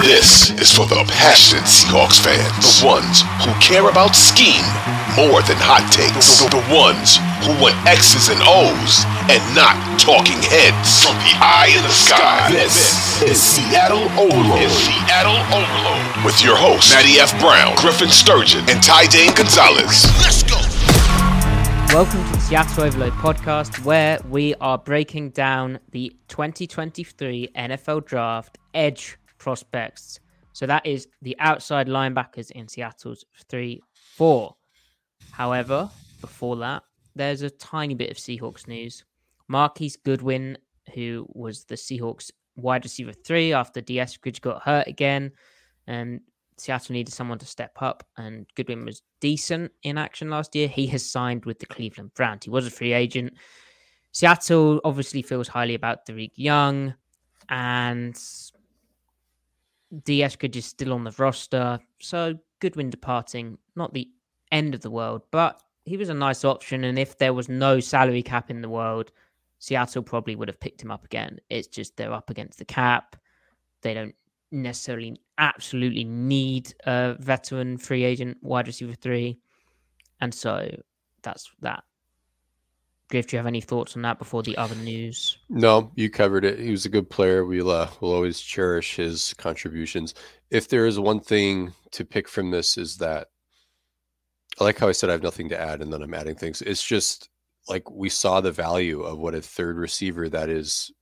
This is for the passionate Seahawks fans, the ones who care about scheme more than hot takes, the ones who want X's and O's and not talking heads. From the eye in the sky, this is Seattle Overload. Is Seattle Overload with your hosts Matty F. Brown, Griffin Sturgeon, and Ty Dane Gonzalez. Let's go. Welcome to the Seattle Overload podcast, where we are breaking down the 2023 NFL Draft edge prospects. So that is the outside linebackers in Seattle's 3 4. However, before that, there's a tiny bit of Seahawks news. Marquise Goodwin, who was the Seahawks wide receiver three after Dee Eskridge got hurt again, and Seattle needed someone to step up, and Goodwin was decent in action last year. He has signed with the Cleveland Browns. He was a free agent. Seattle obviously feels highly about Dareke Young, and Dee Eskridge is still on the roster. So Goodwin departing, not the end of the world, but he was a nice option. And if there was no salary cap in the world, Seattle probably would have picked him up again. It's just they're up against the cap. They don't necessarily absolutely need a veteran free agent wide receiver three. And so that's that. Griff, do you have any thoughts on that before the other news? No, you covered it. He was a good player. We'll uh, we'll always cherish his contributions. If there is one thing to pick from this, is that I like how I said I have nothing to add, and then I'm adding things. It's just like we saw the value of what a third receiver that is,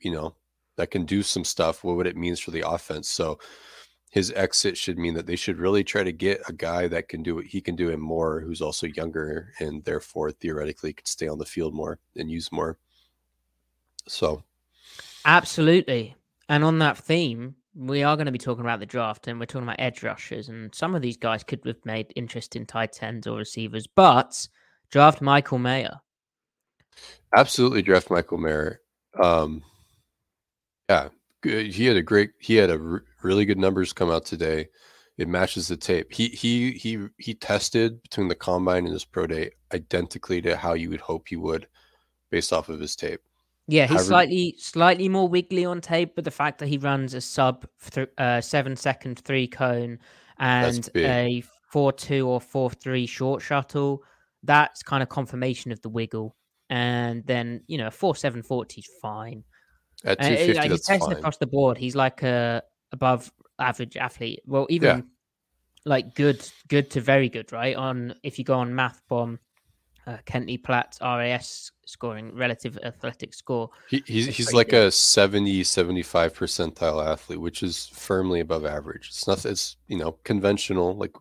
you know, that can do some stuff. What it means for the offense. So his exit should mean that they should really try to get a guy that can do what he can do and more, who's also younger and therefore theoretically could stay on the field more and use more. So, absolutely. And on that theme, we are going to be talking about the draft and we're talking about edge rushers. And some of these guys could have made interesting tight ends or receivers, but draft Michael Mayer. Absolutely draft Michael Mayer. Um, yeah, he had a great he had a really good numbers come out today. It matches the tape. He he he he tested between the combine and his pro day identically to how you would hope he would based off of his tape. Yeah he's However, slightly slightly more wiggly on tape but the fact that he runs a sub th- uh, seven second three cone and a four two or four three short shuttle that's kind of confirmation of the wiggle. And then you know four seven forty is fine. At 250, uh, he's testing across the board. He's like a above average athlete. Well, even yeah. like good, good to very good, right? On if you go on Math Bomb, uh, Kent Lee Platte RAS scoring, relative athletic score. He, he's he's like good. a 70, 75 percentile athlete, which is firmly above average. It's not, it's, you know, conventional, like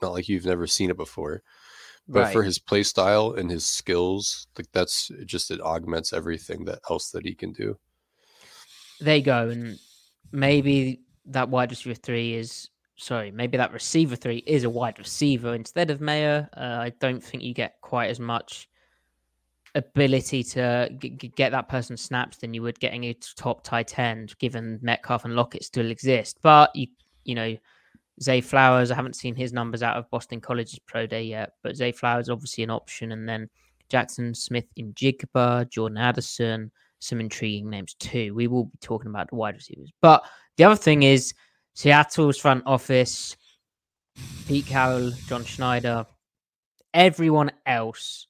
not like you've never seen it before. But right. for his play style and his skills, like that's just it augments everything that else that he can do. There you go. And maybe that wide receiver three is sorry, maybe that receiver three is a wide receiver instead of Mayer. Uh, I don't think you get quite as much ability to g- get that person snaps than you would getting a top tight end, given Metcalf and Lockett still exist. But you, you know, Zay Flowers, I haven't seen his numbers out of Boston College's pro day yet, but Zay Flowers obviously an option, and then Jackson Smith in Jigba, Jordan Addison, some intriguing names too. We will be talking about the wide receivers, but the other thing is Seattle's front office, Pete Carroll, John Schneider, everyone else,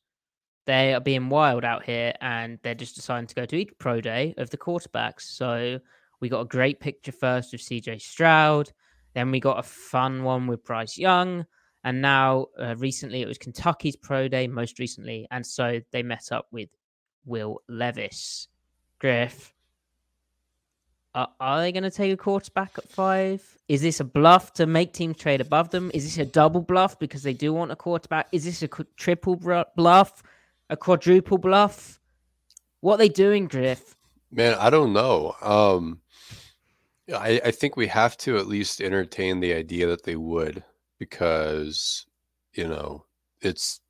they are being wild out here and they're just deciding to go to each pro day of the quarterbacks. So we got a great picture first of CJ Stroud. Then we got a fun one with Bryce Young. And now, uh, recently, it was Kentucky's pro day, most recently. And so they met up with Will Levis. Griff, are, are they going to take a quarterback at five? Is this a bluff to make teams trade above them? Is this a double bluff because they do want a quarterback? Is this a triple bluff? A quadruple bluff? What are they doing, Griff? Man, I don't know. Um, I, I think we have to at least entertain the idea that they would because, you know, it's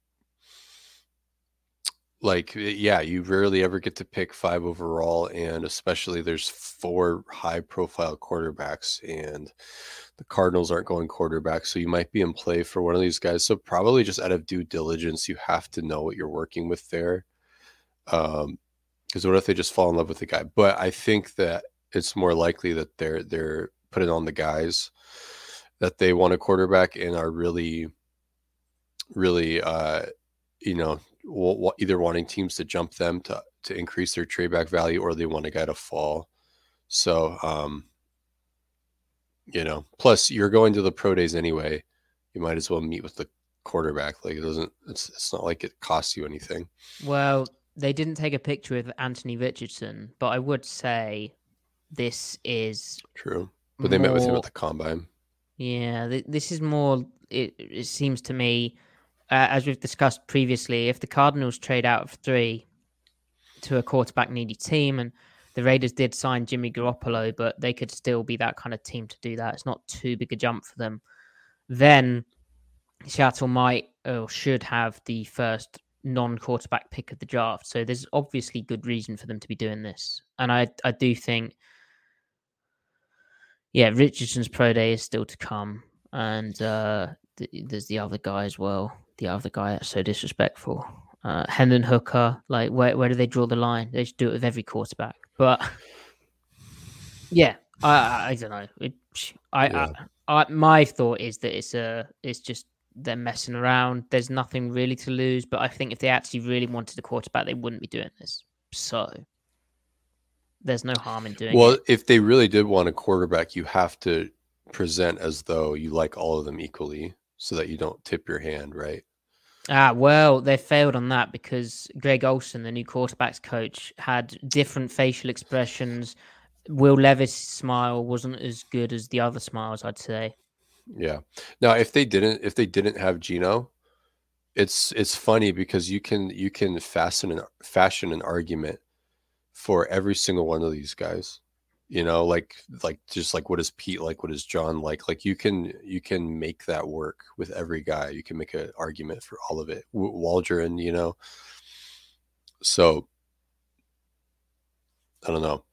like yeah you rarely ever get to pick five overall and especially there's four high profile quarterbacks and the cardinals aren't going quarterback so you might be in play for one of these guys so probably just out of due diligence you have to know what you're working with there um because what if they just fall in love with the guy? But i think that it's more likely that they're they're putting on the guys that they want a quarterback and are really really uh you know either wanting teams to jump them to to increase their trade back value or they want a guy to fall. So, um, you know, plus you're going to the pro days anyway. You might as well meet with the quarterback. Like it doesn't, it's, it's not like it costs you anything. Well, they didn't take a picture with Anthony Richardson, but I would say this is true. But they more, met with him at the combine. Yeah, this is more. It, it seems to me uh, as we've discussed previously, if the Cardinals trade out of three to a quarterback needy team, and the Raiders did sign Jimmy Garoppolo, but they could still be that kind of team to do that. It's not too big a jump for them. Then Seattle might or should have the first non-quarterback pick of the draft. So there's obviously good reason for them to be doing this, and I I do think, yeah, Richardson's pro day is still to come, and uh, th- there's the other guy as well the other guy that's so disrespectful. Uh, Hendon Hooker, like where where do they draw the line? They should do it with every quarterback. But yeah, I I, don't know. It, I, yeah. I, I my thought is that it's a it's just they're messing around. There's nothing really to lose. But I think if they actually really wanted a quarterback, they wouldn't be doing this. So there's no harm in doing well, it. if they really did want a quarterback, you have to present as though you like all of them equally so that you don't tip your hand, right? Ah, well, they failed on that because Greg Olson, the new quarterbacks coach, had different facial expressions. Will Levis' smile wasn't as good as the other smiles, I'd say. Yeah. Now, if they didn't, if they didn't have Geno, it's it's funny because you can you can fasten an fashion an argument for every single one of these guys you know like like just like what is pete like? What is john like? Like you can you can make that work with every guy. You can make an argument for all of it. Waldron you know? So i don't know.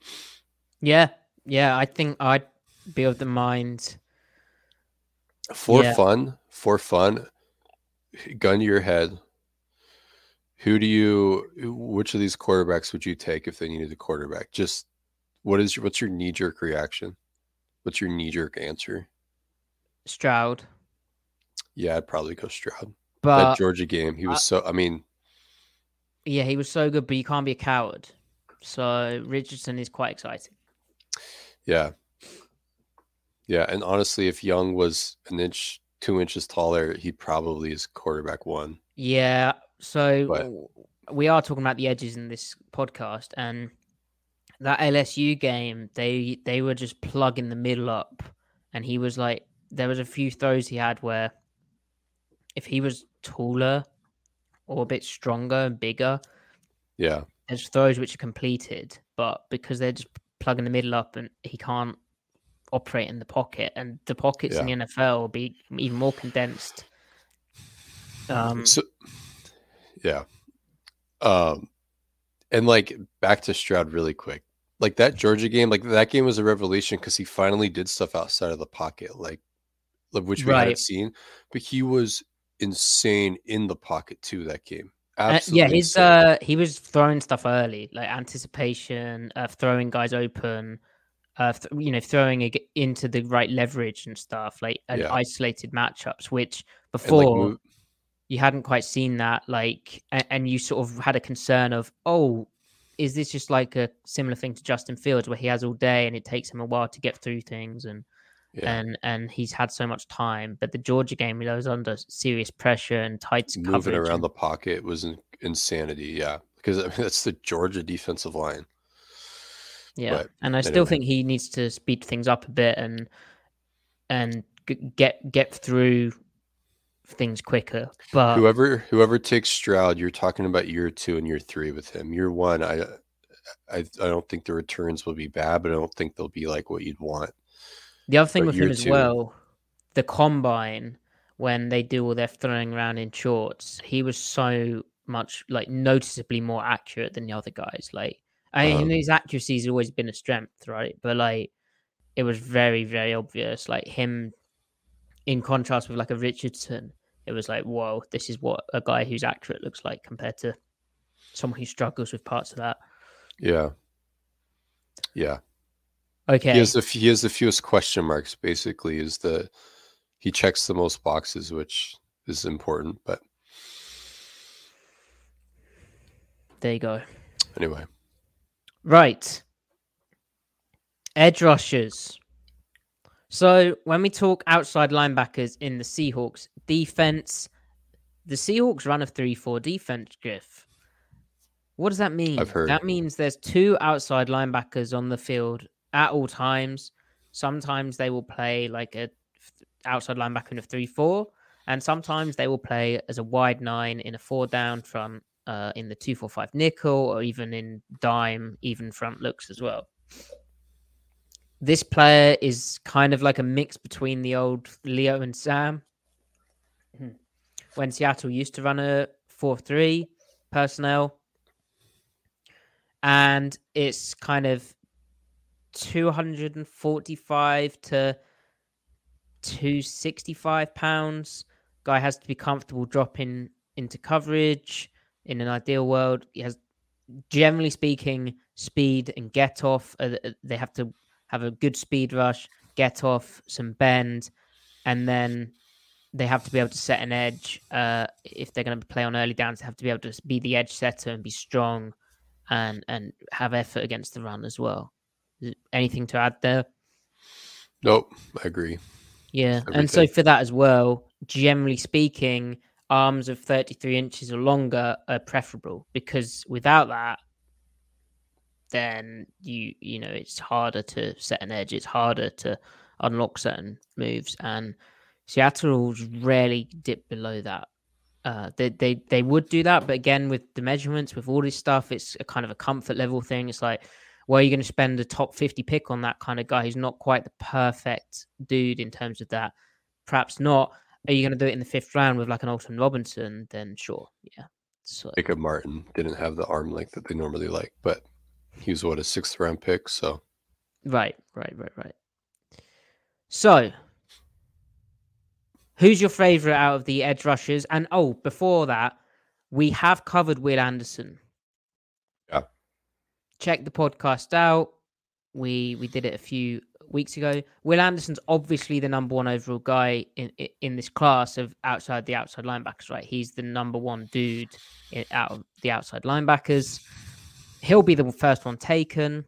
Yeah yeah i think i'd be of the mind. For yeah. fun for fun gun to your head who do you which of these quarterbacks would you take if they needed a quarterback? Just what is your what's your knee jerk reaction? What's your knee jerk answer? Stroud. Yeah, I'd probably go Stroud. But that Georgia game, he was so. I mean, yeah, he was so good, but you can't be a coward. So Richardson is quite exciting. Yeah, yeah, and honestly, if Young was an inch, two inches taller, he probably is quarterback one. Yeah, So But- we are talking about the edges in this podcast, and that LSU game, they they were just plugging the middle up, and he was like, there was a few throws he had where, if he was taller or a bit stronger and bigger, Yeah. there's throws which are completed, but because they're just plugging the middle up and he can't operate in the pocket, and the pockets in the NFL will be even more condensed. Um, So, yeah. Um, and like back to Stroud really quick. Like that Georgia game, like that game was a revelation because he finally did stuff outside of the pocket, like, like which we Right. hadn't seen. But he was insane in the pocket too. That game, Uh, yeah, his uh, he was throwing stuff early, like anticipation, uh, throwing guys open, uh, th- you know, throwing it into the right leverage and stuff, like and Yeah. isolated matchups, which And, like, before you hadn't quite seen that, like, and, and you sort of had a concern of, oh, is this just like a similar thing to Justin Fields, where he has all day and it takes him a while to get through things, and yeah, and and he's had so much time, but the Georgia game, he was under serious pressure and tight moving coverage around and- the pocket was in- insanity. Yeah, because I mean, that's the Georgia defensive line. Yeah, But and I still think he needs to speed things up a bit and and get get through things quicker. But whoever whoever takes Stroud, you're talking about year two and year three with him. Year one, I I I don't think the returns will be bad, but I don't think they'll be like what you'd want. the other thing but with him as two- well, the combine when they do all their throwing around in shorts, he was so much like noticeably more accurate than the other guys. Like I mean, Um, his accuracy has always been a strength, right? But like it was very very obvious. Like him, in contrast with like a Richardson, it was like, whoa, this is what a guy who's accurate looks like compared to someone who struggles with parts of that. Yeah, yeah. Okay, He has the he has the fewest question marks. Basically, is the he checks the most boxes, which is important. But there you go. anyway, Right. Edge rushers. So when we talk outside linebackers in the Seahawks defense, the Seahawks run a 3 4 defense, Griff. What does that mean? I've heard. That means there's two outside linebackers on the field at all times. Sometimes they will play like a outside linebacker in a 3 4, and sometimes they will play as a wide nine in a four down front uh, in the 245 nickel or even in dime, even front looks as well. This player is kind of like a mix between the old Leo and Sam. Mhm. When Seattle used to run a 4 3 personnel, and it's kind of 245 to 265 pounds. Guy has to be comfortable dropping into coverage. In an ideal world, he has, generally speaking, speed and get off. Uh, uh, they have to have a good speed rush, get off, some bend, and then they have to be able to set an edge. Uh, if they're going to play on early downs, they have to be able to be the edge setter and be strong and and have effort against the run as well. Anything to add there? nope, I agree. Yeah, and so for that as well, generally speaking, arms of 33 inches or longer are preferable because without that, then you you know it's harder to set an edge. It's harder to unlock certain moves, and Seattle rarely dip below that. Uh, they they they would do that, but again, with the measurements, with all this stuff, it's a kind of a comfort level thing. It's like, where are you going to spend a top 50 pick on that kind of guy who's not quite the perfect dude in terms of that? Perhaps not. Are you going to do it in the fifth round with like an Alton Robinson? Then sure, yeah. So Jacob Martin didn't have the arm length that they normally like, but he was what a sixth round pick. So right, right, right, right. So, who's your favorite out of the edge rushers? And oh, before that, we have covered Will Anderson. Yeah. Check the podcast out. We we did it a few weeks ago. Will Anderson's obviously the number one overall guy in in, this class of outside the outside linebackers. Right, he's the number one dude in, out of the outside linebackers. He'll be the first one taken.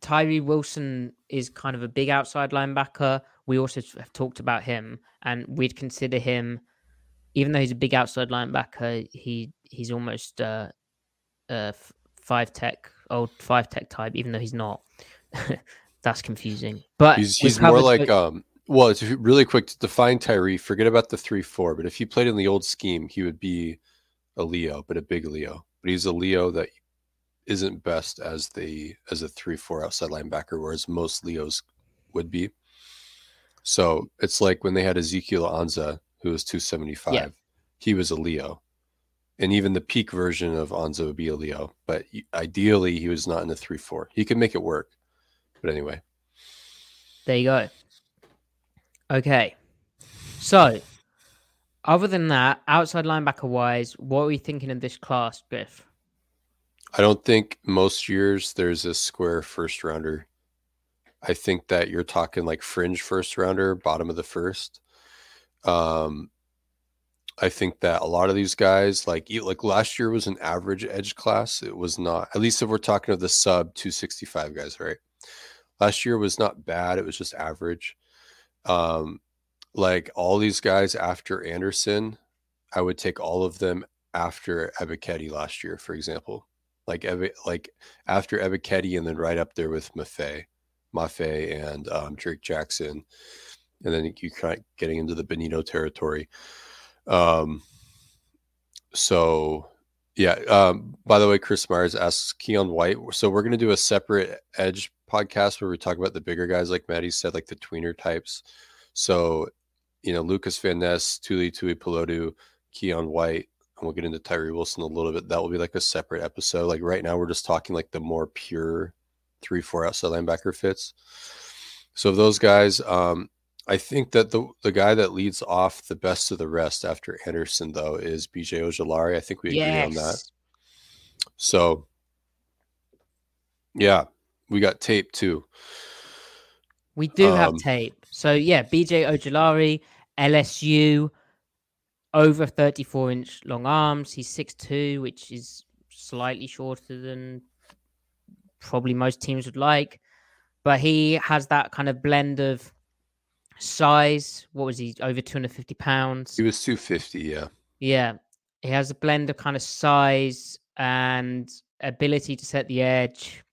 Tyree Wilson is kind of a big outside linebacker. We also have talked about him, and we'd consider him even though he's a big outside linebacker, he he's almost uh, uh five tech old five tech type, even though he's not. That's confusing. But he's he's more like um well, it's really quick to define Tyree. Forget about the three four, but if he played in the old scheme, he would be a Leo, but a big Leo. But he's a Leo that isn't best as the as a three four outside linebacker, whereas most Leos would be. So it's like when they had Ezekiel Ansah, who was 275, yeah. he was a Leo. And even the peak version of Ansah would be a Leo, but ideally he was not in a 3 4. He could make it work. But anyway. There you go. Okay. So, other than that, outside linebacker wise, what are we thinking of this class, Biff? I don't think most years there's a square first rounder. I think that you're talking like fringe first rounder, bottom of the first. Um, I think that a lot of these guys, like like last year, was an average edge class. It was not, at least if we're talking of the sub 265 guys, right? Last year was not bad. It was just average. Um, like all these guys after Anderson, I would take all of them after Ebiketie last year, for example. Like like after Ebiketie and then right up there with Mafe, Mafe and um, Drake Jackson, and then you kind of getting into the Bonitto territory. Um, so yeah. Um, by the way, Chris Myers asks Keion White. So we're gonna do a separate edge podcast where we talk about the bigger guys, like Matty said, like the tweener types. So, you know, Lucas Van Ness, Tuli Tuipulotu, Keion White, and we'll get into Tyree Wilson a little bit. That will be like a separate episode. Like right now, we're just talking like the more pure three, four outside linebacker fits. So those guys, um, I think that the the guy that leads off the best of the rest after Anderson though is BJ Ojulari. I think we agree yes. on that. So yeah, we got tape too. We do um, have tape. So yeah, BJ Ojulari, LSU, over 34 inch long arms. He's 6'2, which is slightly shorter than probably most teams would like. But he has that kind of blend of size. What was he? Over 250 pounds. He was 250, yeah. Yeah. He has a blend of kind of size and ability to set the edge,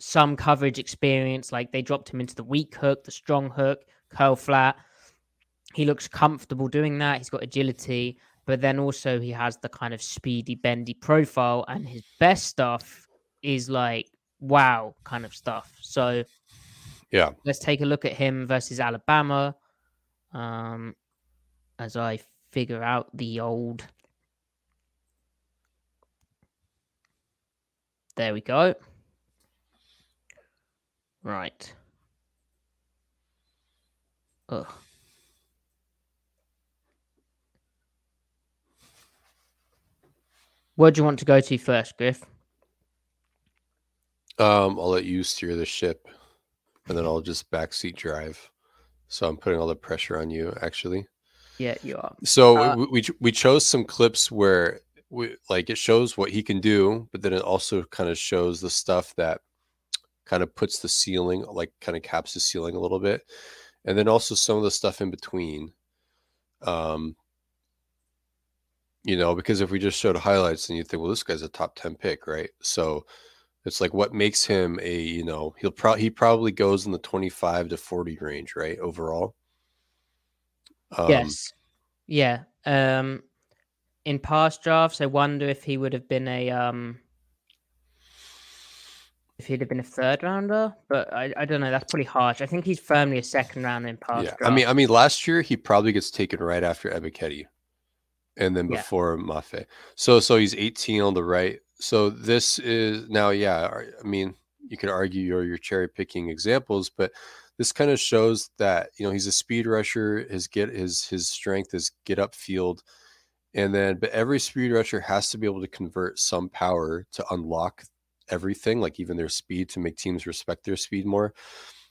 some coverage experience. Like they dropped him into the weak hook, the strong hook, curl flat. He looks comfortable doing that. He's got agility, but then also he has the kind of speedy, bendy profile, and his best stuff is like wow kind of stuff. So yeah. Let's take a look at him versus Alabama. Um, as I figure out the old. There we go. Right. Ugh. Where do you want to go to first, Griff? Um, I'll let you steer the ship and then I'll just backseat drive. So I'm putting all the pressure on you, actually. Yeah, you are. So uh, we, we we chose some clips where we like it shows what he can do, but then it also kind of shows the stuff that kind of puts the ceiling, like kind of caps the ceiling a little bit, and then also some of the stuff in between. Um, you know, because if we just showed highlights, then you think, well, this guy's a top ten pick, right? So it's like what makes him a, you know, he'll probably he probably goes in the 25 to 40 range, right? Overall. Um, yes. Yeah. Um in past drafts, I wonder if he would have been a um if he'd have been a third rounder, but I, I don't know. That's pretty harsh. I think he's firmly a second round in past. Yeah, drafts. I mean, I mean, last year he probably gets taken right after Ebiketie, and then before yeah. Mafe. So, so he's 18 on the right so this is now, yeah. I mean, you could argue you're you're cherry picking examples, but this kind of shows that you know he's a speed rusher. His get his his strength is get up field, and then but every speed rusher has to be able to convert some power to unlock everything, like even their speed, to make teams respect their speed more.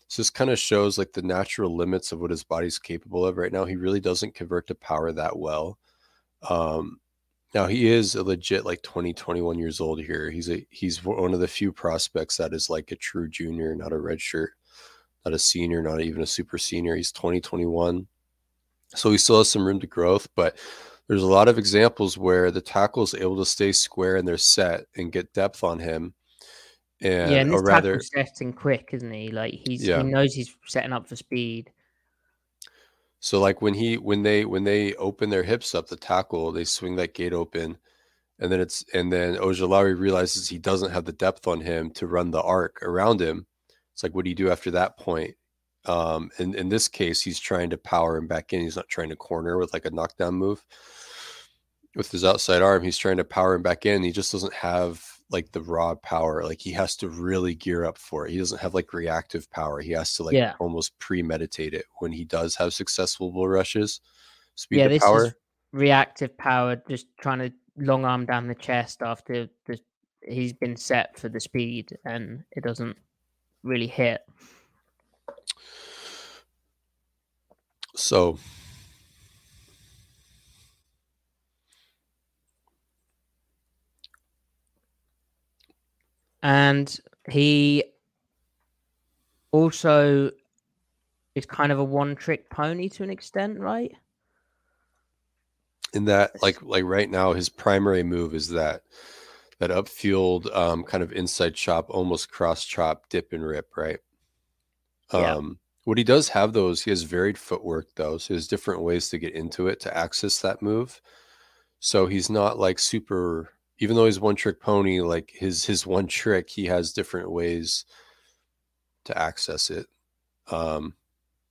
So this kind of shows like the natural limits of what his body's capable of right now. He really doesn't convert to power that well. Um, now he is a legit like 20, 21 years old here. He's a he's one of the few prospects that is like a true junior, not a red shirt, not a senior, not even a super senior. He's 2021. So he still has some room to growth, but there's a lot of examples where the tackle is able to stay square in their set and get depth on him. And, yeah, and this rather, tackle's setting quick, isn't he? Like he's Yeah. he knows he's setting up for speed. So like when he when they when they open their hips up, the tackle, they swing that gate open, and then it's and then Ojulari realizes he doesn't have the depth on him to run the arc around him. It's like what do you do after that point? Um, and in this case, he's trying to power him back in. He's not trying to corner with like a knockdown move. With his outside arm, he's trying to power him back in. He just doesn't have like the raw power. Like he has to really gear up for it. He doesn't have like reactive power. He has to like Yeah. almost premeditate it when he does have successful bull rushes. Speed yeah, this power. is reactive power, just trying to long arm down the chest after the, he's been set for the speed and it doesn't really hit. So And he also is kind of a one trick pony to an extent, right? in that like like right now his primary move is that that upfield um kind of inside chop almost cross chop dip and rip right Yeah. um what he does have those he has varied footwork though so he has different ways to get into it to access that move so he's not like super even though he's one trick pony like his his one trick he has different ways to access it um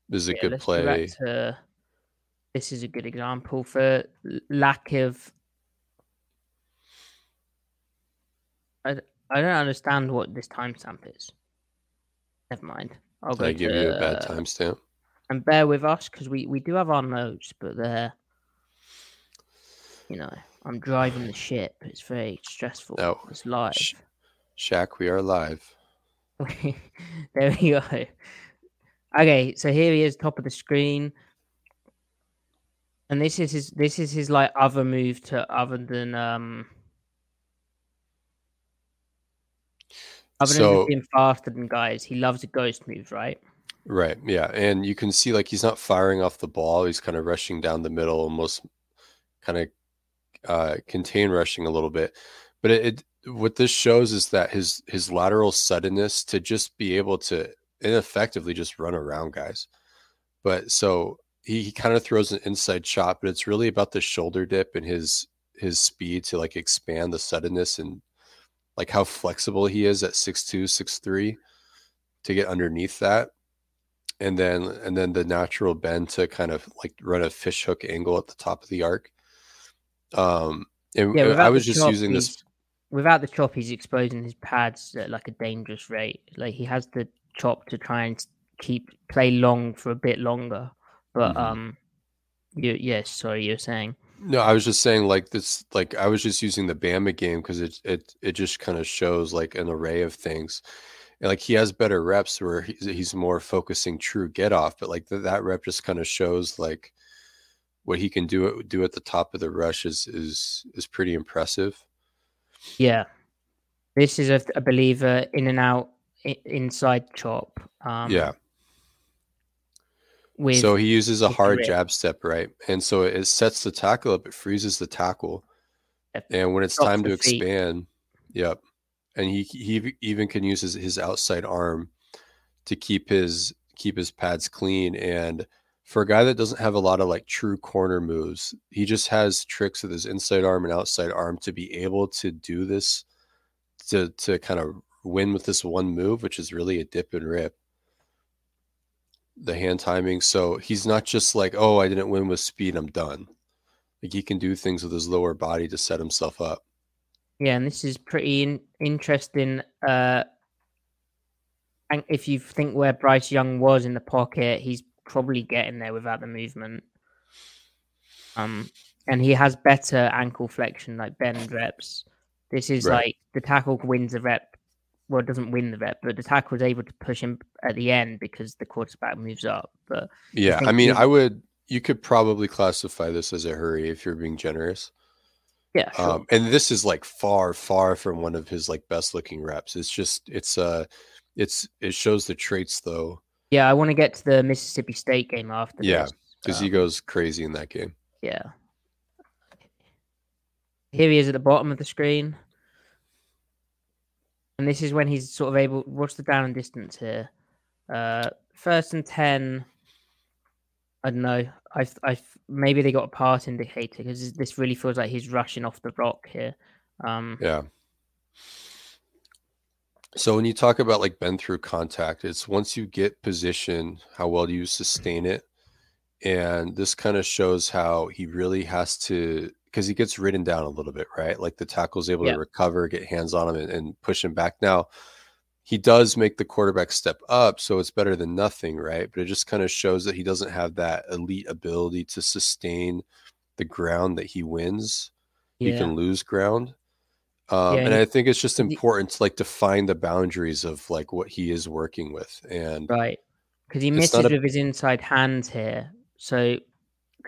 this is a Yeah, good let's go back play to- this is a good example for lack of. I, I don't understand what this timestamp is. Never mind. I'll Did go I give you a bad to- timestamp And bear with us because we, we do have our notes, but they're. You know, I'm driving the ship. It's very stressful. Oh, it's live. Sh- Shaq, we are live. there we go. Okay, so here he is, top of the screen, and this is his. This is his like other move to other than um. Other than So- being faster than guys, he loves a ghost move, right? Right. Yeah. And you can see like he's not firing off the ball. He's kind of rushing down the middle, almost kind of uh, contain rushing a little bit. But it, it what this shows is that his his lateral suddenness to just be able to ineffectively just run around guys. But so he, he kind of throws an inside shot, but it's really about the shoulder dip and his his speed to like expand the suddenness and like how flexible he is at 6'2, 6'3 to get underneath that and then and then the natural bend to kind of like run a fish hook angle at the top of the arc. Um, and Yeah, I was just chop, using this. Without the chop, he's exposing his pads at like a dangerous rate. Like he has the chop to try and keep play long for a bit longer. But Mhm. um, you yes, sorry, you're saying. No, I was just saying like this. Like I was just using the Bama game because it it it just kind of shows like an array of things. And like he has better reps where he's, he's more focusing true get off, but like th- that rep just kind of shows like what he can do do at the top of the rush is is is pretty impressive. Yeah, this is a, I believe a in and out inside chop. Um, yeah. so he uses a hard grip. jab step, right? And so it sets the tackle up, it freezes the tackle. Yep. And when it's Stops time to feet. expand, yep. And he he even can use his, his outside arm to keep his keep his pads clean. And for a guy that doesn't have a lot of like true corner moves, he just has tricks with his inside arm and outside arm to be able to do this to to kind of win with this one move, which is really a dip and rip the hand timing. So he's not just like, oh, I didn't win with speed, I'm done. Like he can do things with his lower body to set himself up. Yeah, and this is pretty in- interesting. Uh, and if you think where Bryce Young was in the pocket, he's probably getting there without the movement. Um, and he has better ankle flexion, like bend reps. This is Right. like the tackle wins the rep. Well, it doesn't win the rep, but the tackle is able to push him at the end because the quarterback moves up. But Yeah, I think mean, I would. You could probably classify this as a hurry if you're being generous. yeah, sure. Um, and this is like far, far from one of his like best looking reps. It's just, it's uh, it's it shows the traits though. Yeah, I want to get to the Mississippi State game after Yeah. because um, he goes crazy in that game. Yeah. Here he is at the bottom of the screen. And this is when he's sort of able. What's the down and distance here? Uh, first and 10. I don't know. I, I, maybe they got a part indicator because this really feels like he's rushing off the rock here. Um, yeah. So when you talk about like bend through contact, it's once you get position, how well do you mm-hmm. sustain it? And this kind of shows how he really has to because he gets ridden down a little bit, right? Like the tackle's able to recover, get hands on him, and, and, push him back. Now, he does make the quarterback step up, so it's better than nothing, right? But it just kind of shows that he doesn't have that elite ability to sustain the ground that he wins. Yeah. He can lose ground. Um, yeah, and I think it's just important to like define the boundaries of like what he is working with. And right, because he misses a... with his inside hands here. So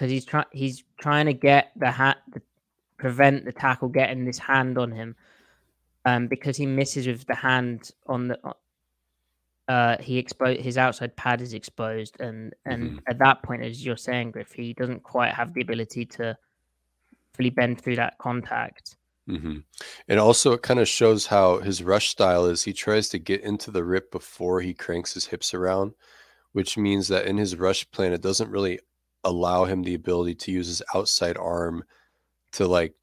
because he's trying he's trying to get the hat prevent the tackle getting this hand on him um because he misses with the hand on the uh he exposed his outside pad is exposed and and mm-hmm. at that point as you're saying griff he doesn't quite have the ability to fully bend through that contact mm-hmm. and also it kind of shows how his rush style is he tries to get into the rip before he cranks his hips around which means that in his rush plan it doesn't really allow him the ability to use his outside arm to like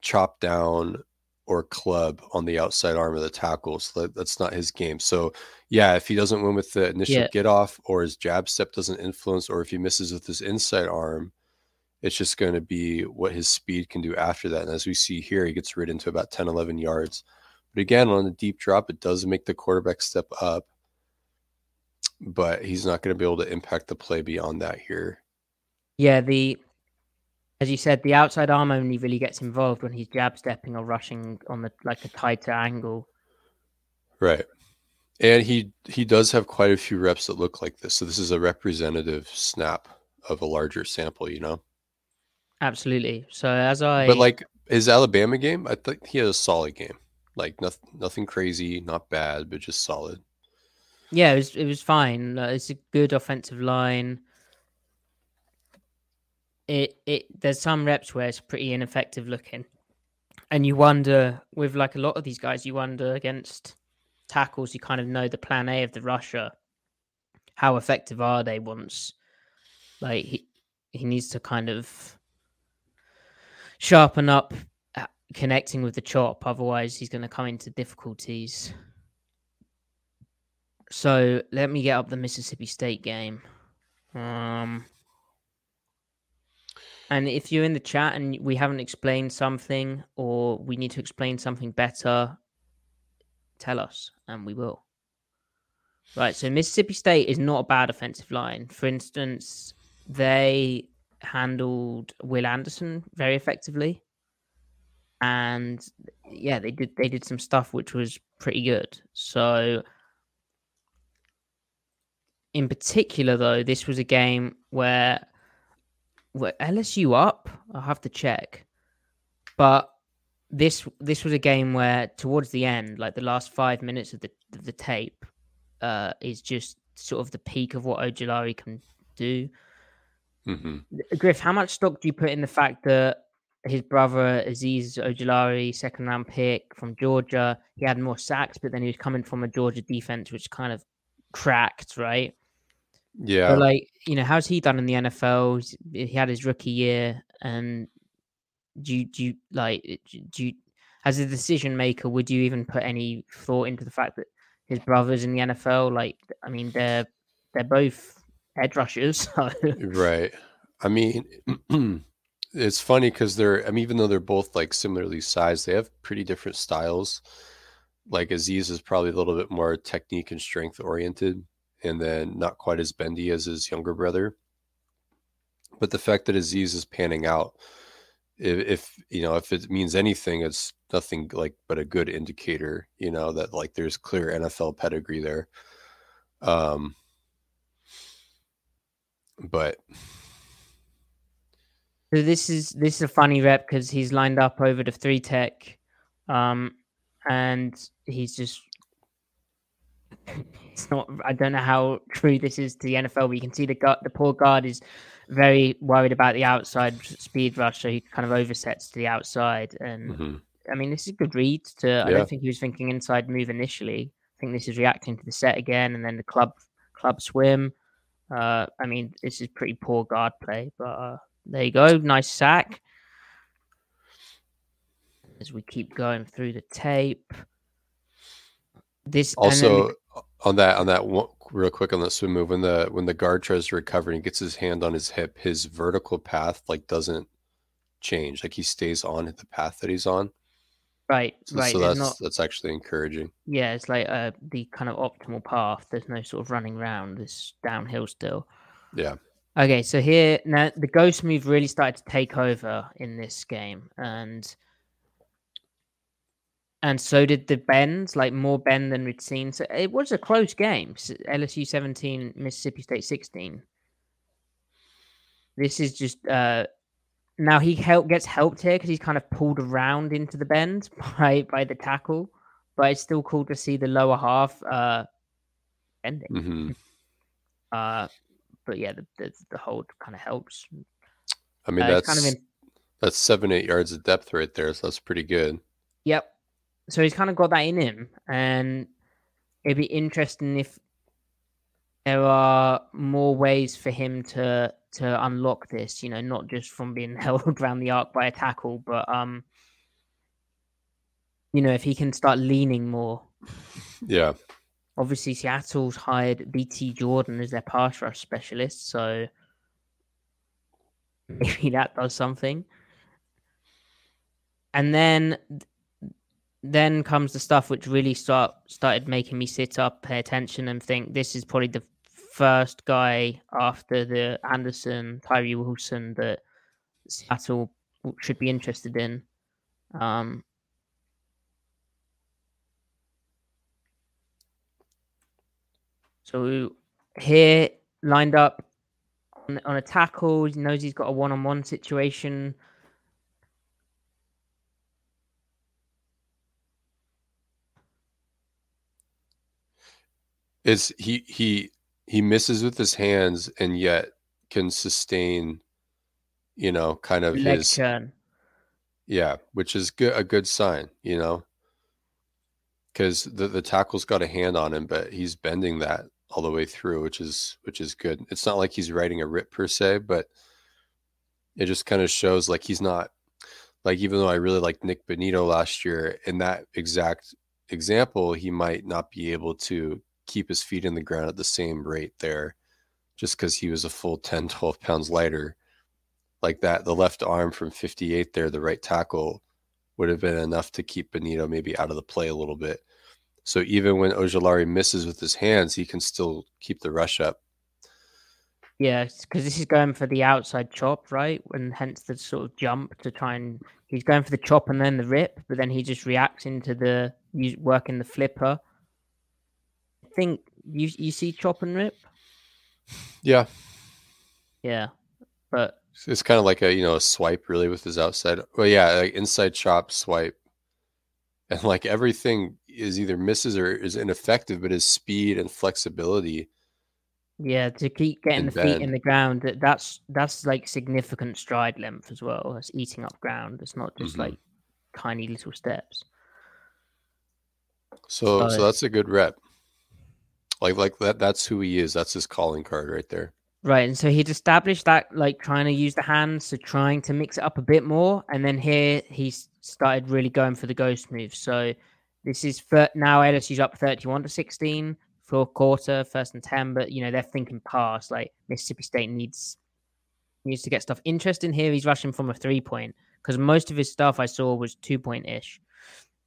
chop down or club on the outside arm of the tackle. So that, that's not his game. So yeah, if he doesn't win with the initial yeah. get off or his jab step doesn't influence, or if he misses with his inside arm, it's just going to be what his speed can do after that. And as we see here, he gets ridden to about 10, 11 yards. But again, on the deep drop, it does make the quarterback step up, but he's not going to be able to impact the play beyond that here. Yeah, the as you said, the outside arm only really gets involved when he's jab stepping or rushing on the like a tighter angle. Right. And he he does have quite a few reps that look like this. So this is a representative snap of a larger sample, you know? Absolutely. So as I But like his Alabama game, I think he had a solid game. Like nothing nothing crazy, not bad, but just solid. Yeah, it was it was fine. It's a good offensive line it it there's some reps where it's pretty ineffective looking, and you wonder with like a lot of these guys, you wonder against tackles, you kind of know the plan A of the rusher. How effective are they once like he he needs to kind of sharpen up connecting with the chop otherwise he's going to come into difficulties so let me get up the mississippi state game um and if you're in the chat and we haven't explained something or we need to explain something better, tell us and we will. Right. So Mississippi State is not a bad offensive line. For instance, they handled Will Anderson very effectively. And yeah, they did they did some stuff which was pretty good. So in particular though, this was a game where were LSU up? I'll have to check. But this this was a game where towards the end, like the last five minutes of the of the tape, uh, is just sort of the peak of what Ojulari can do. Mm-hmm. Griff, how much stock do you put in the fact that his brother Azeez Ojulari, second round pick from Georgia, he had more sacks, but then he was coming from a Georgia defense which kind of cracked, right? Yeah. But like, you know, how's he done in the NFL? He had his rookie year, and do you, do you like do you as a decision maker would you even put any thought into the fact that his brothers in the NFL? Like, I mean, they're they're both edge rushers. So. Right. I mean, it's funny because they're. I mean, even though they're both like similarly sized, they have pretty different styles. Like Azeez is probably a little bit more technique and strength oriented, and then not quite as bendy as his younger brother. But the fact that Azeez is panning out, if, if you know, if it means anything, it's nothing like but a good indicator, you know, that like there's clear NFL pedigree there. Um, but so this is this is a funny rep because he's lined up over the three tech, um, and he's just it's not. I don't know how true this is to the NFL. But you can see the guard, the poor guard is very worried about the outside speed rush, so he kind of oversets to the outside. And hmm I mean, this is a good read. To I don't think he was thinking inside move initially. I think this is reacting to the set again, and then the club club swim. Uh, I mean, this is pretty poor guard play, but uh, there you go. Nice sack. As we keep going through the tape, this and then- Also, on that on that one, real quick on that swim move, when the when the guard tries to recover and he gets his hand on his hip, his vertical path like doesn't change. Like he stays on the path that he's on. Right, So, right. so that's not, that's actually encouraging. yeah, it's like uh, the kind of optimal path. There's no sort of running round. It's downhill still. Yeah. Okay, so here now the ghost move really started to take over in this game, and and so did the bends, like more bend than we'd seen. So it was a close game. LSU 17, Mississippi State 16. This is just uh now he help gets helped here because he's kind of pulled around into the bend by by the tackle, but it's still cool to see the lower half uh bending. hmm Uh, but yeah, the the, the hold kind of helps. I mean, Uh, that's kind of in, that's seven eight yards of depth right there. So that's pretty good. yep. So he's kind of got that in him, and it'd be interesting if there are more ways for him to to unlock this. You know, not just from being held around the arc by a tackle, but um, you know, if he can start leaning more. Yeah. Obviously, Seattle's hired BT Jordan as their pass rush specialist, so maybe that does something. And then then comes the stuff which really start started making me sit up, pay attention, and think this is probably the first guy after the Anderson, Tyree Wilson that Seattle should be interested in. Um, so here lined up on, on a tackle, he knows he's got a one-on-one situation. Is he he he misses with his hands and yet can sustain, you know, kind of leg his yeah, which is good a good sign, you know, because the the tackle's got a hand on him, but he's bending that all the way through, which is which is good. It's not like he's writing a rip per se, but it just kind of shows like he's not like even though I really liked Nick Bonitto last year, in that exact example, he might not be able to keep his feet in the ground at the same rate there just because he was a full 10, 12 pounds lighter. Like that, the left arm from 58 there, the right tackle would have been enough to keep Bonitto maybe out of the play a little bit. So even when Ojulari misses with his hands, he can still keep the rush up. Yeah, because this is going for the outside chop, right? And hence the sort of jump to try and he's going for the chop and then the rip, but then he just reacts into the working the flipper. I think you you see chop and rip, Yeah. yeah, but It's kind of like a, you know, a swipe really with his outside. Well, yeah, like inside chop, swipe. And like everything is either misses or is ineffective, but his speed and flexibility. yeah, to keep getting the feet in the ground, that- that's that's like significant stride length as well. That's eating up ground. It's not just Mhm. like tiny little steps. So So- so that's a good rep. Like like that that's who he is. That's his calling card right there. Right, and so he'd established that, like trying to use the hands, so trying to mix it up a bit more, and then here he's started really going for the ghost move. So this is for now LSU's up thirty-one to sixteen fourth quarter, first and ten, but you know they're thinking past. Like Mississippi State needs needs to get stuff interesting here. He's rushing from a three-point because most of his stuff I saw was two-point ish,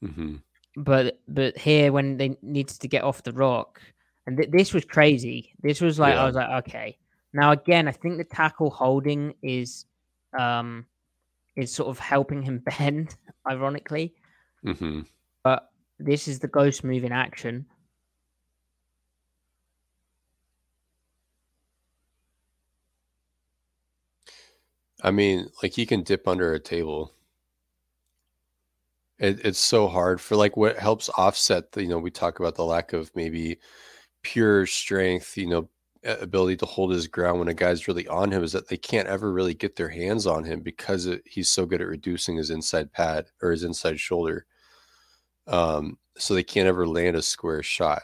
hmm but but here when they needed to get off the rock, and th- this was crazy. This was like I was like, okay. Now again, I think the tackle holding is um is sort of helping him bend, ironically. hmm But this is the ghost move in action. I mean, like he can dip under a table. It, it's so hard for like what helps offset the, you know, we talk about the lack of maybe pure strength, you know, ability to hold his ground when a guy's really on him is that they can't ever really get their hands on him because it, he's so good at reducing his inside pad or his inside shoulder. Um, so they can't ever land a square shot.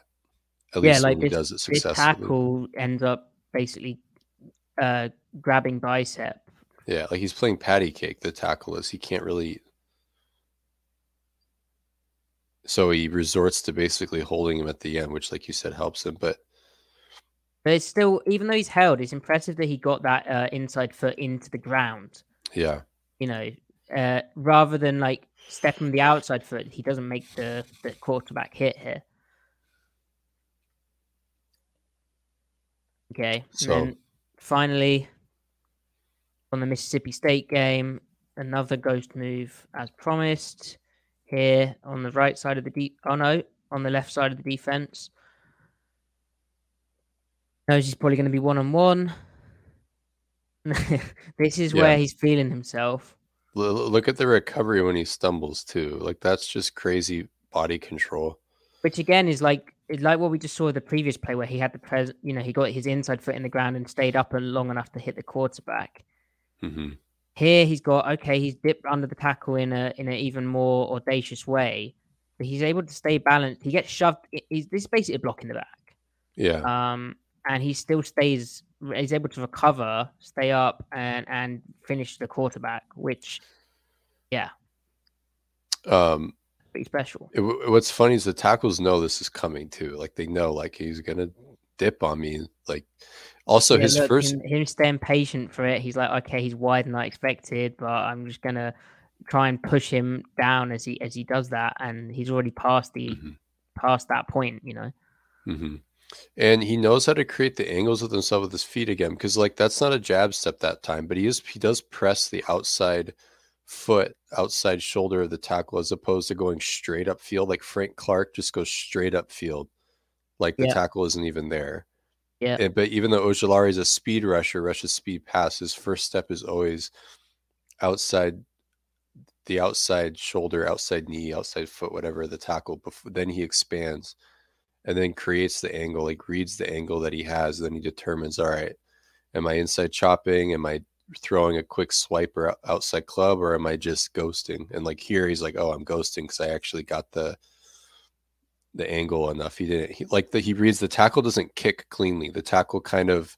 At yeah, least like when he does it this successfully. tackle ends up basically uh, grabbing bicep. Yeah, like he's playing patty cake. The tackle is he can't really. So he resorts to basically holding him at the end, which, like you said, helps him. But But it's still, even though he's held, it's impressive that he got that uh, inside foot into the ground. yeah, You know, uh, rather than like stepping the outside foot, he doesn't make the, the quarterback hit here. Okay. So- and then finally, on the Mississippi State game, another ghost move as promised. Here on the right side of the deep. Oh no, on the left side of the defense. Knows he's probably going to be one on one. This is Yeah. where he's feeling himself. Look at the recovery when he stumbles too. Like that's just crazy body control. Which again is like is like what we just saw the previous play where he had the pres you know, he got his inside foot in the ground and stayed up and long enough to hit the quarterback. hmm Here he's got okay, he's dipped under the tackle in a in an even more audacious way, but he's able to stay balanced. He gets shoved. He's this is basically a block in the back, Yeah, um, and he still stays. He's able to recover, stay up, and and finish the quarterback, which, yeah, um, pretty special. it, what's funny is the tackles know this is coming too. Like they know, like he's gonna dip on me. Like also Yeah, his look, first, him, him staying patient for it. He's like, okay, he's wider than I expected, but I'm just gonna try and push him down as he as he does that, and he's already past the Mhm. past that point, you know. hmm and he knows how to create the angles with himself with his feet again. Because like that's not a jab step that time, but he is he does press the outside foot, outside shoulder of the tackle as opposed to going straight up field. Like Frank Clark just goes straight up field, like the Yeah. tackle isn't even there. Yeah. And- but even though Ojulari is a speed rusher, rushes speed pass, his first step is always outside the outside shoulder, outside knee, outside foot, whatever the tackle. Before, then he expands and then creates the angle, like reads the angle that he has. Then he determines, all right, am I inside chopping? Am I throwing a quick swipe or outside club, or am I just ghosting? And like here, he's like, oh, I'm ghosting because I actually got the the angle enough. He didn't he, like that. He reads the tackle doesn't kick cleanly. The tackle kind of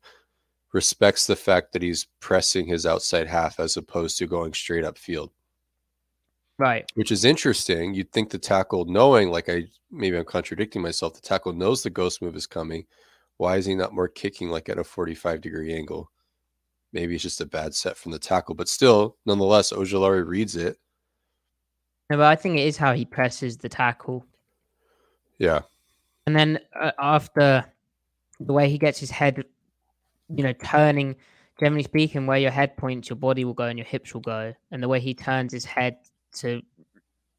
respects the fact that he's pressing his outside half as opposed to going straight up field Right. which is interesting. You'd think the tackle, knowing, like I maybe I'm contradicting myself, the tackle knows the ghost move is coming. Why is he not more kicking like at a 45 degree angle? Maybe it's just a bad set from the tackle, but still, nonetheless, Ojulari reads it. No, but I think it is how he presses the tackle, Yeah, and then uh, after the way he gets his head, you know, turning. Generally speaking, where your head points, your body will go and your hips will go, and the way he turns his head to,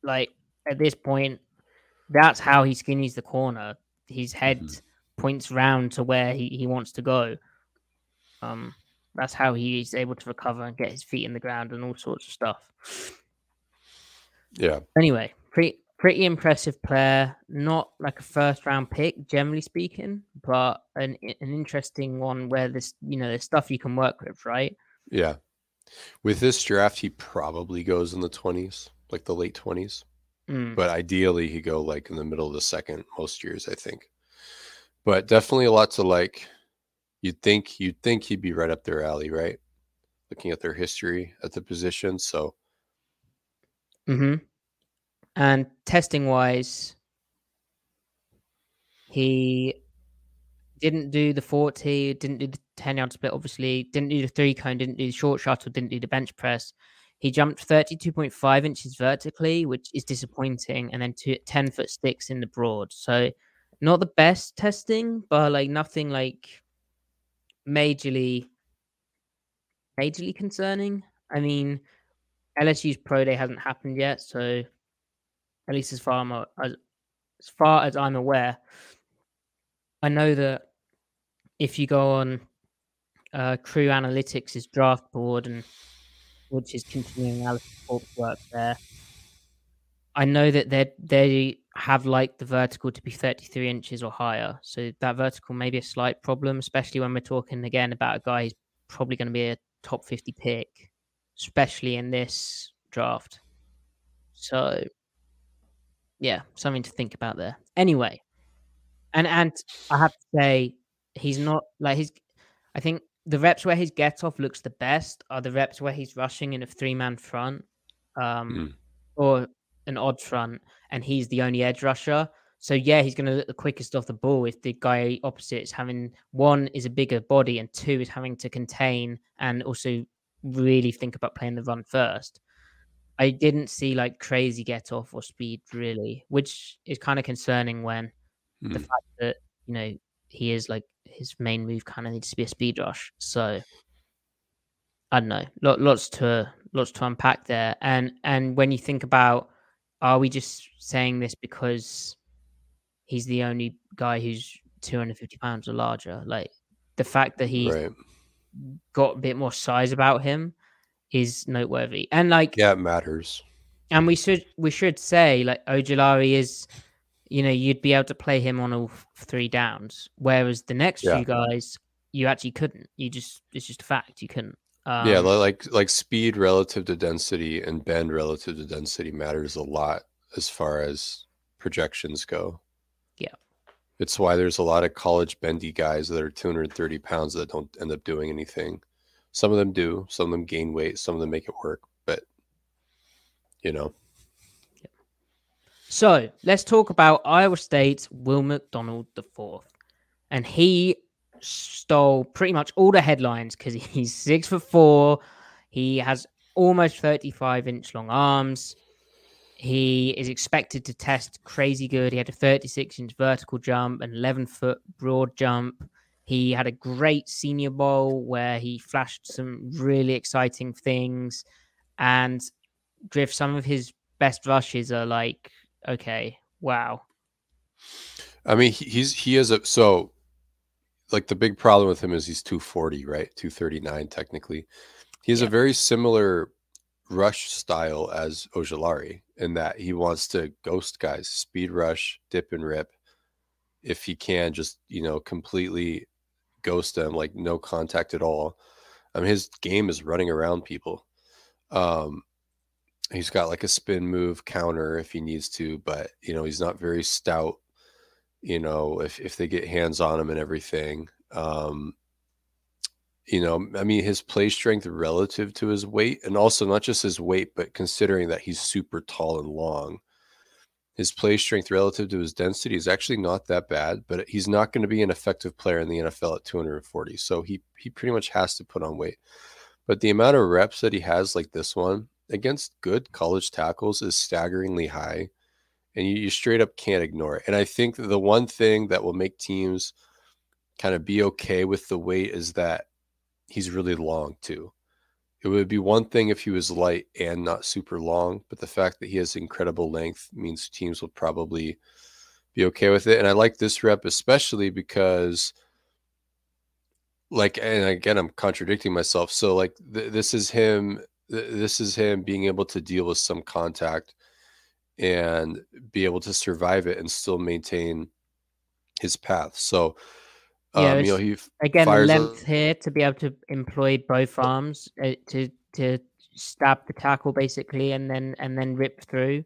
like at this point, that's how he skinnies the corner. His head Mhm. points round to where he, he wants to go. Um, that's how he's able to recover and get his feet in the ground and all sorts of stuff. yeah, Anyway, pretty pretty impressive player. Not like a first round pick, generally speaking, but an an interesting one where this you know there's stuff you can work with, right? yeah. With this draft, he probably goes in the 20s, like the late 20s. Mm. but ideally he go like in the middle of the second most years i think but definitely a lot to like you'd think you'd think he'd be right up their alley right looking at their history at the position so hmm And testing wise, he didn't do the 40, didn't do the 10 yard split, obviously, didn't do the three cone, didn't do the short shuttle, didn't do the bench press. He jumped 32.5 inches vertically, which is disappointing, and then two, 10 foot sticks in the broad. So, not the best testing, but like nothing like majorly, majorly concerning. I mean, LSU's pro day hasn't happened yet, so at least as far as, as far as I'm aware, I know that if you go on uh, Crew Analytics' draft board and which is continuing report work there, I know that they they have like the vertical to be 33 inches or higher. So that vertical may be a slight problem, especially when we're talking again about a guy who's probably going to be a top 50 pick, especially in this draft. So yeah, something to think about there. Anyway, and and I have to say he's not like he's I think the reps where his get off looks the best are the reps where he's rushing in a three man front. Um Mm. or an odd front and he's the only edge rusher. So yeah, he's going to look the quickest off the ball if the guy opposite is having one is a bigger body and two is having to contain and also really think about playing the run first. I didn't see like crazy get off or speed really, which is kind of concerning when the Mm. fact that you know he is like his main move kind of needs to be a speed rush. So I don't know, lot, lots to lots to unpack there. And and when you think about, are we just saying this because he's the only guy who's 250 pounds or larger? Like the fact that he's Right. got a bit more size about him is noteworthy. And like Yeah, it matters. and we should we should say like Ojulari is, you know, you'd be able to play him on all three downs, whereas the next Yeah. few guys you actually couldn't. You just it's just a fact you couldn't. Um, yeah, like like speed relative to density and bend relative to density matters a lot as far as projections go. Yeah. It's why there's a lot of college bendy guys that are 230 pounds that don't end up doing anything. Some of them do, some of them gain weight, some of them make it work, but you know, So let's talk about Iowa State's Will McDonald the fourth, and he stole pretty much all the headlines because he's six foot four. He has almost thirty-five inch long arms. He is expected to test crazy good. He had a thirty-six inch vertical jump, an eleven foot broad jump. He had a great senior bowl where he flashed some really exciting things, and Drift. Some of his best rushes are like okay, wow. I mean, he's he is a so like the big problem with him is he's 240, right? 239 technically. He has Yeah. a very similar rush style as Ojulari in that he wants to ghost guys, speed rush, dip and rip. If he can, just you know, completely ghost them, like no contact at all. I mean, his game is running around people. Um, he's got like a spin move counter if he needs to, but you know, he's not very stout. You know, if if they get hands on him and everything. Um, you know, I mean, his play strength relative to his weight, and also not just his weight, but considering that he's super tall and long, his play strength relative to his density is actually not that bad. But he's not going to be an effective player in the NFL at 240, so he he pretty much has to put on weight. But the amount of reps that he has, like this one, against good college tackles, is staggeringly high, and you, you straight up can't ignore it. And I think the one thing that will make teams kind of be okay with the weight is that he's really long too. It would be one thing if he was light and not super long, but the fact that he has incredible length means teams will probably be okay with it. And I like this rep especially because, like, and again, I'm contradicting myself. So, like, th- this is him. th- This is him being able to deal with some contact and be able to survive it and still maintain his path. So, Yeah, um, you know, he Again, fires a- length here to be able to employ both arms uh, to to stab the tackle basically, and then and then rip through.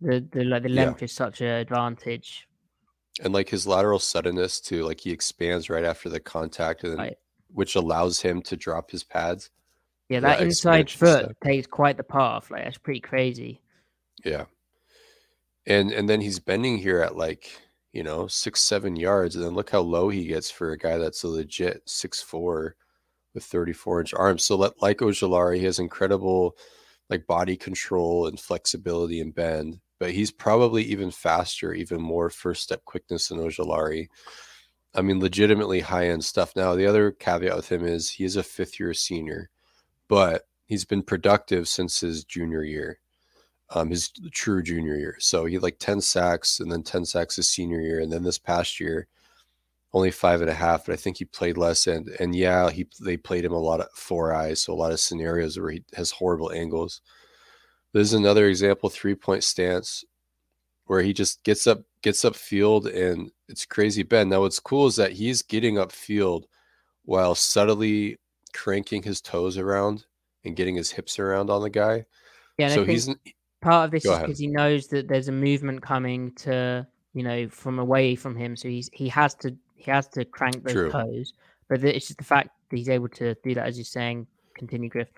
The the like the Yeah. length is such an advantage. and like his lateral suddenness too like he expands right after the contact and then, Right. which allows him to drop his pads Yeah, that that inside foot step. takes quite the path. Like that's pretty crazy. yeah and and then he's bending here at like you know six seven yards and then look how low he gets for a guy that's a legit six four with 34 inch arms so let, like Ojulari, he has incredible like body control and flexibility and bend but he's probably even faster even more first step quickness than Ojulari. I mean, legitimately high end stuff. Now, the other caveat with him is he is a fifth year senior, but he's been productive since his junior year, um, his true junior year. So he had like 10 sacks and then 10 sacks his senior year. And then this past year, only five and a half, but I think he played less. And, and yeah, he, they played him a lot of four eyes. So a lot of scenarios where he has horrible angles. This is another example three point stance where he just gets up, gets up field, and it's crazy Ben. Now, what's cool is that he's getting up field while subtly cranking his toes around and getting his hips around on the guy. Yeah, so he's part of this Go is because he knows that there's a movement coming to you know from away from him, so he's he has to he has to crank those True. toes. But the- it's just the fact that he's able to do that, as you're saying. Continue, Griff.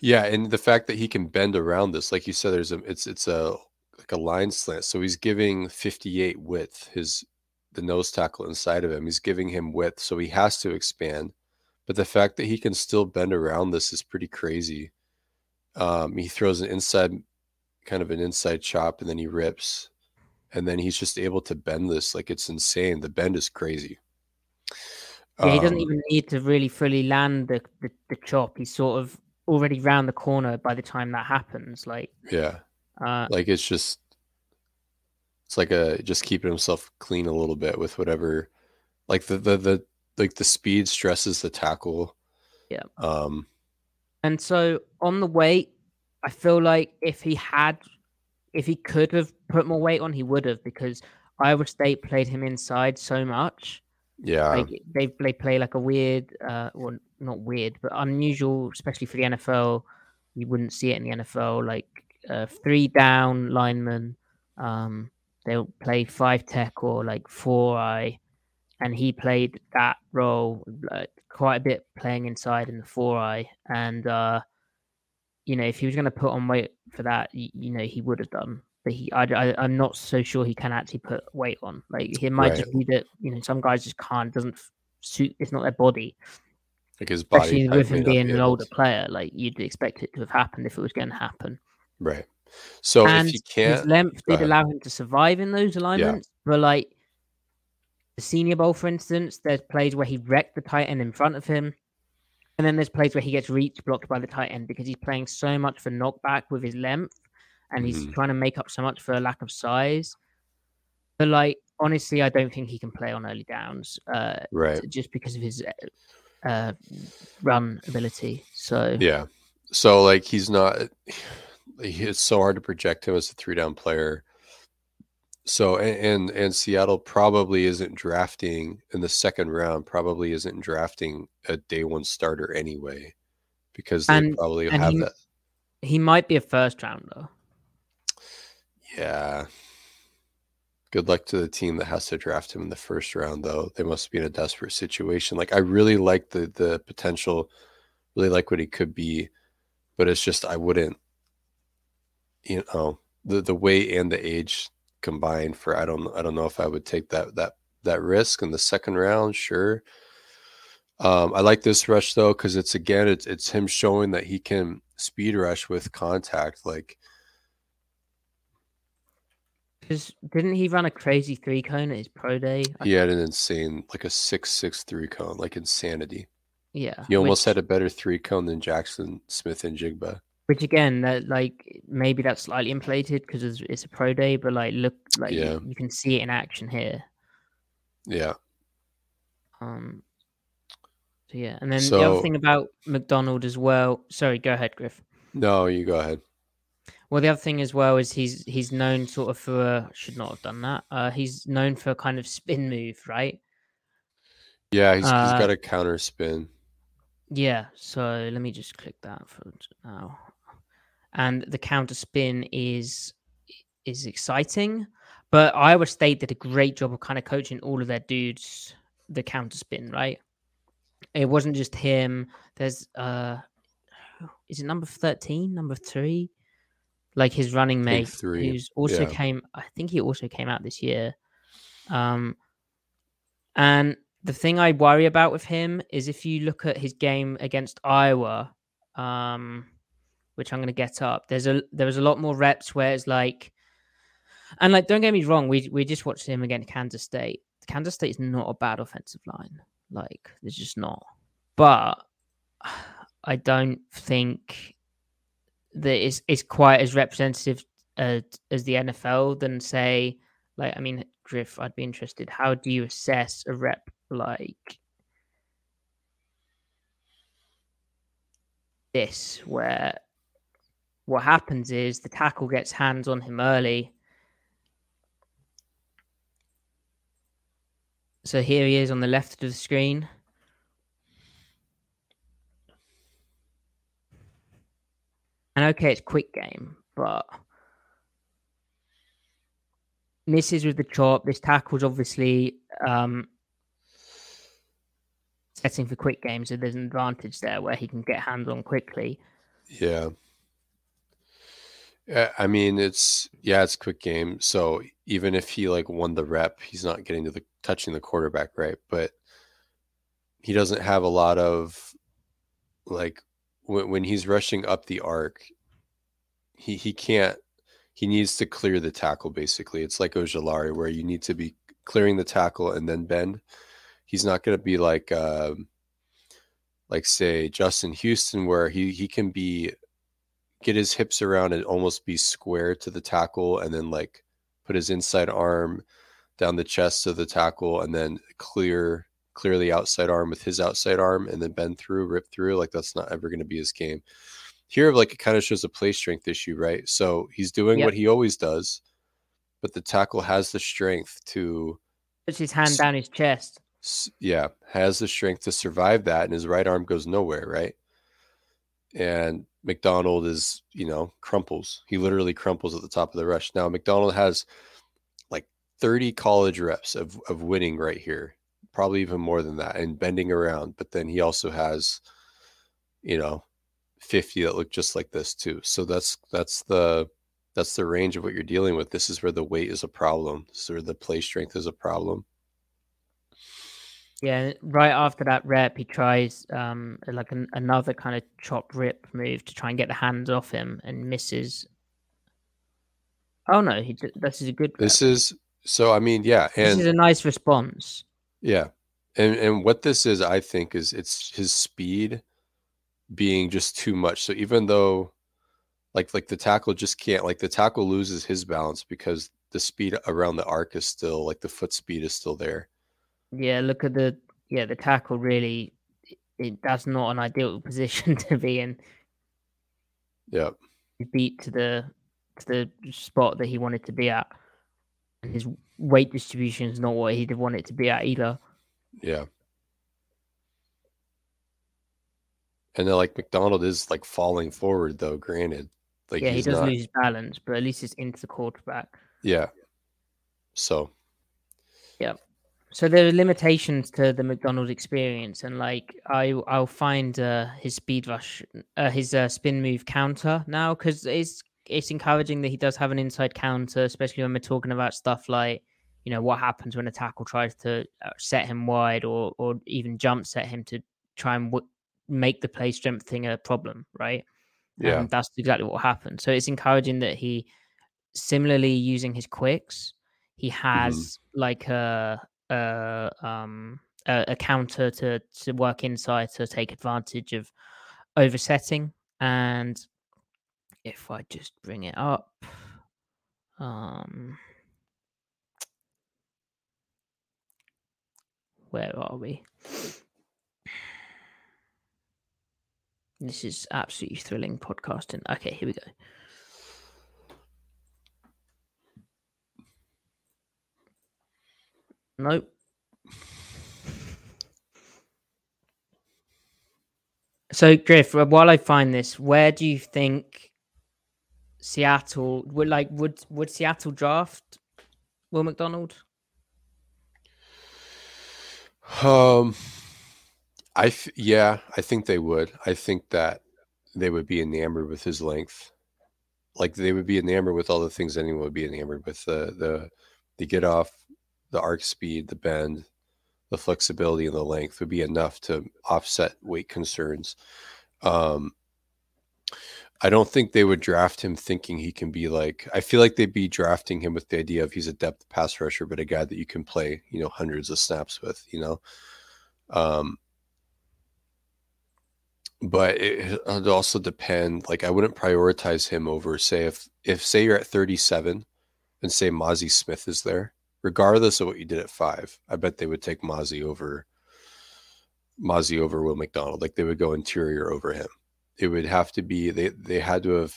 Yeah, and the fact that he can bend around this, like you said, there's a it's it's a like a line slant. So he's giving 58 width, his the nose tackle inside of him. He's giving him width, so he has to expand. But the fact that he can still bend around this is pretty crazy. Um, he throws an inside kind of an inside chop and then he rips. And then he's just able to bend this like it's insane. The bend is crazy. Yeah, he doesn't Um, even need to really fully land the, the, the chop. He's sort of already round the corner by the time that happens. Like, Yeah. uh, like it's just it's like a just keeping himself clean a little bit with whatever like the the, the like the speed stresses the tackle Yeah. um And so on the weight, I feel like if he had, if he could have put more weight on, he would have because Iowa State played him inside so much. yeah Like they they play like a weird, uh, well, not weird, but unusual, especially for the NFL. You wouldn't see it in the NFL. Like uh, three down linemen, um, they'll play five tech or like four eye, and he played that role like, quite a bit, playing inside in the four eye. And uh, you know, if he was going to put on weight for that, you, you know, he would have done. But he, I, I, I'm not so sure he can actually put weight on. Like it might Right. just be that you know some guys just can't, doesn't suit. It's not their body, like his body especially with him being an older player. Like you'd expect it to have happened if it was going to happen. right so and if he his can't his length did ahead. allow him to survive in those alignments, but like the Senior Bowl, for instance, there's plays where he wrecked the tight end in front of him. And then there's plays where he gets reach blocked by the tight end because he's playing so much for knockback with his length and he's Mhm. trying to make up so much for a lack of size. But like honestly, I don't think he can play on early downs, uh, right just because of his uh, uh, run ability. So yeah so like he's not it's so hard to project him as a three down player so and, and and Seattle probably isn't drafting in the second round probably isn't drafting a day one starter anyway because they And- probably and have he- that he might be a first rounder. yeah. Good luck to the team that has to draft him in the first round though. They must be in a desperate situation. Like I really like the the potential really like what he could be but it's just I wouldn't you know the the weight and the age combined for I don't I don't know if I would take that that that risk in the second round sure. Um I like this rush though cuz it's again it's it's him showing that he can speed rush with contact like Because didn't he run a crazy three cone at his pro day? I- he had an insane like a 663 cone like insanity. Yeah, he almost which, had a better three cone than Jaxon Smith-Njigba which again, that like maybe that's slightly inflated because it's, it's a pro day, but like look, like you- Yeah. you, can see it in action here. yeah Um, so yeah, and then the other thing about McDonald as well. Sorry, go ahead, Griff. no you go ahead Well, the other thing as well is he's he's known sort of for should not have done that. Uh, he's known for a kind of spin move, right? yeah he's, he's Uh, got a counter spin Yeah, so let me just click that for now. And the counter spin is is exciting, but Iowa State did a great job of kind of coaching all of their dudes the counter spin, right? It wasn't just him. There's uh is it number 13, number 3? Like his running mate three, who's also yeah. came I think he also came out this year. Um and the thing I worry about with him is if you look at his game against Iowa, um, which I'm going to get up, there's a there was a lot more reps where it's like, and like don't get me wrong, we we just watched him against Kansas State. Kansas State is not a bad offensive line, like it's just not. But I don't think that it's it's quite as representative uh, as the NFL than say like I mean Griff, I'd be interested. How do you assess a rep like this, where what happens is the tackle gets hands on him early. So here he is on the left of the screen. And okay, it's quick game, but misses with the chop. This tackle's obviously um, setting for quick games, so there's an advantage there where he can get hands on quickly. Yeah. I mean, it's yeah, it's quick game. So even if he like won the rep, he's not getting to the touching the quarterback, right? But he doesn't have a lot of like when, when he's rushing up the arc, he he can't. He needs to clear the tackle. Basically, it's like Ojulari, where you need to be clearing the tackle and then bend. He's not going to be like, uh, like say Justin Houston, where he he can be get his hips around and almost be square to the tackle, and then like put his inside arm down the chest of the tackle, and then clear clear the outside arm with his outside arm, and then bend through, rip through. Like that's not ever going to be his game here like it kind of shows a play strength issue right so he's doing yep. what he always does but the tackle has the strength to puts his hand s- down his chest s- yeah has the strength to survive that and his right arm goes nowhere right and mcdonald is you know crumples he literally crumples at the top of the rush now mcdonald has like 30 college reps of, of winning right here probably even more than that and bending around but then he also has you know 50 that look just like this too. So that's that's the that's the range of what you're dealing with. This is where the weight is a problem. This is where the play strength is a problem. Yeah, right after that rep, he tries um like an, another kind of chop rip move to try and get the hands off him and misses. Oh no, he this is a good. Rep. This is so. I mean, yeah, and this is a nice response. Yeah, and and what this is, I think, is it's his speed being just too much. So even though like like the tackle just can't like the tackle loses his balance because the speed around the arc is still like the foot speed is still there. Yeah, look at the yeah, the tackle really it, that's not an ideal position to be in. Yeah. He beat to the to the spot that he wanted to be at. And his weight distribution is not what he'd want it to be at either. Yeah. And then like McDonald is like falling forward though, granted. Like yeah, he does not... lose balance, but at least it's into the quarterback. Yeah. So Yeah. So there are limitations to the McDonald experience, and like I, I'll find uh, his speed rush, uh, his uh, spin move counter now because it's it's encouraging that he does have an inside counter, especially when we're talking about stuff like you know what happens when a tackle tries to uh, set him wide or or even jump set him to try and w- make the play strength thing a problem, right? Yeah, um, that's exactly what happened. So it's encouraging that he, similarly using his quicks, he mm-hmm. has mm-hmm. like a, a um a, a, counter to to work inside to take advantage of oversetting. And if I just bring it up, um, where are we? This is absolutely thrilling podcasting. Okay, here we go. Nope. So, Griff, while I find this, where do you think Seattle would like would would Seattle draft Will McDonald? Um I th- yeah, I think they would. I think that they would be enamored with his length. Like they would be enamored with all the things anyone would be enamored with the the the get off, the arc speed, the bend, the flexibility and the length would be enough to offset weight concerns. Um I don't think they would draft him thinking he can be like I feel like they'd be drafting him with the idea of he's a depth pass rusher, but a guy that you can play, you know, hundreds of snaps with, you know. Um but it would also depend. Like I wouldn't prioritize him over say if if say you're at 37 and say Mazi Smith is there, regardless of what you did at five, I bet they would take Mazi over Mazi over Will McDonald. Like they would go interior over him. It would have to be they they had to have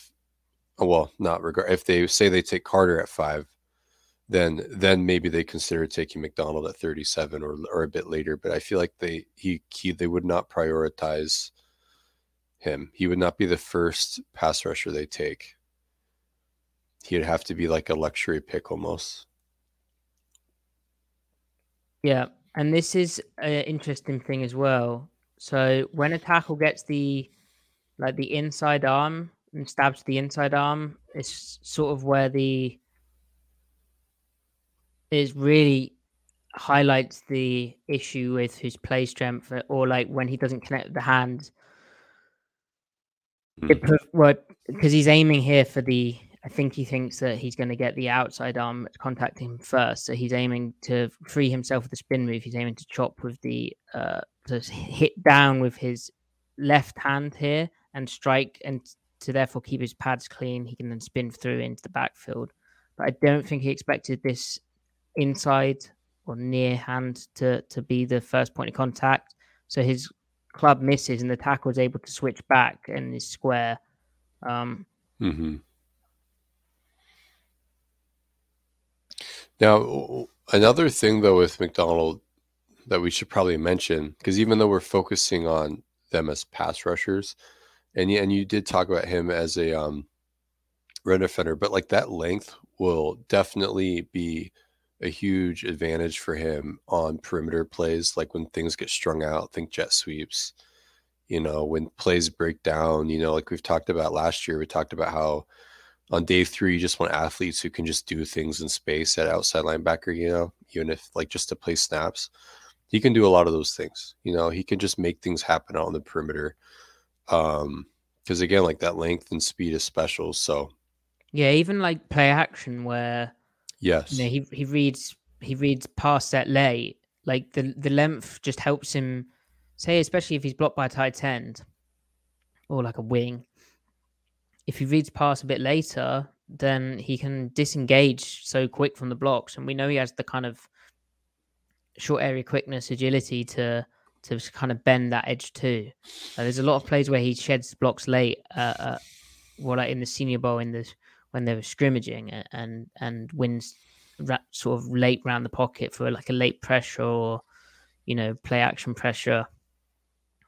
well, not regard if they say they take Carter at five, then then maybe they consider taking McDonald at 37 or or a bit later. But I feel like they he, he they would not prioritize him. He would not be the first pass rusher they take. He'd have to be like a luxury pick almost. Yeah, and this is an interesting thing as well. So when a tackle gets the like the inside arm and stabs the inside arm, it's sort of where the is really highlights the issue with his play strength, or like when he doesn't connect the hands. It Mhm. what because he's aiming here for the. I think he thinks that he's going to get the outside arm contacting him first, so he's aiming to free himself with the spin move. He's aiming to chop with the uh to hit down with his left hand here and strike, and to therefore keep his pads clean. He can then spin through into the backfield. But I don't think he expected this inside or near hand to to be the first point of contact. So his club misses, and the tackle is able to switch back and is square. Um, hmm Now, another thing though with McDonald that we should probably mention, because even though we're focusing on them as pass rushers, and and you did talk about him as a um, run defender, but like that length will definitely be a huge advantage for him on perimeter plays, like when things get strung out, think jet sweeps. You know, when plays break down, you know, like we've talked about last year, we talked about how on day three, you just want athletes who can just do things in space at outside linebacker, you know, even if like just to play snaps. He can do a lot of those things. You know, he can just make things happen on the perimeter. Um, because again, like that length and speed is special. So yeah, even like play action where yes. you know he he reads he reads past that late. Like the the length just helps him say, especially if he's blocked by a tight end or like a wing. If he reads past a bit later, then he can disengage so quick from the blocks, and we know he has the kind of short area quickness, agility to to kind of bend that edge too. Uh, there's a lot of plays where he sheds blocks late, uh, uh, well, like in the Senior Bowl in the when they were scrimmaging and and wins sort of late round the pocket for like a late pressure or you know play action pressure.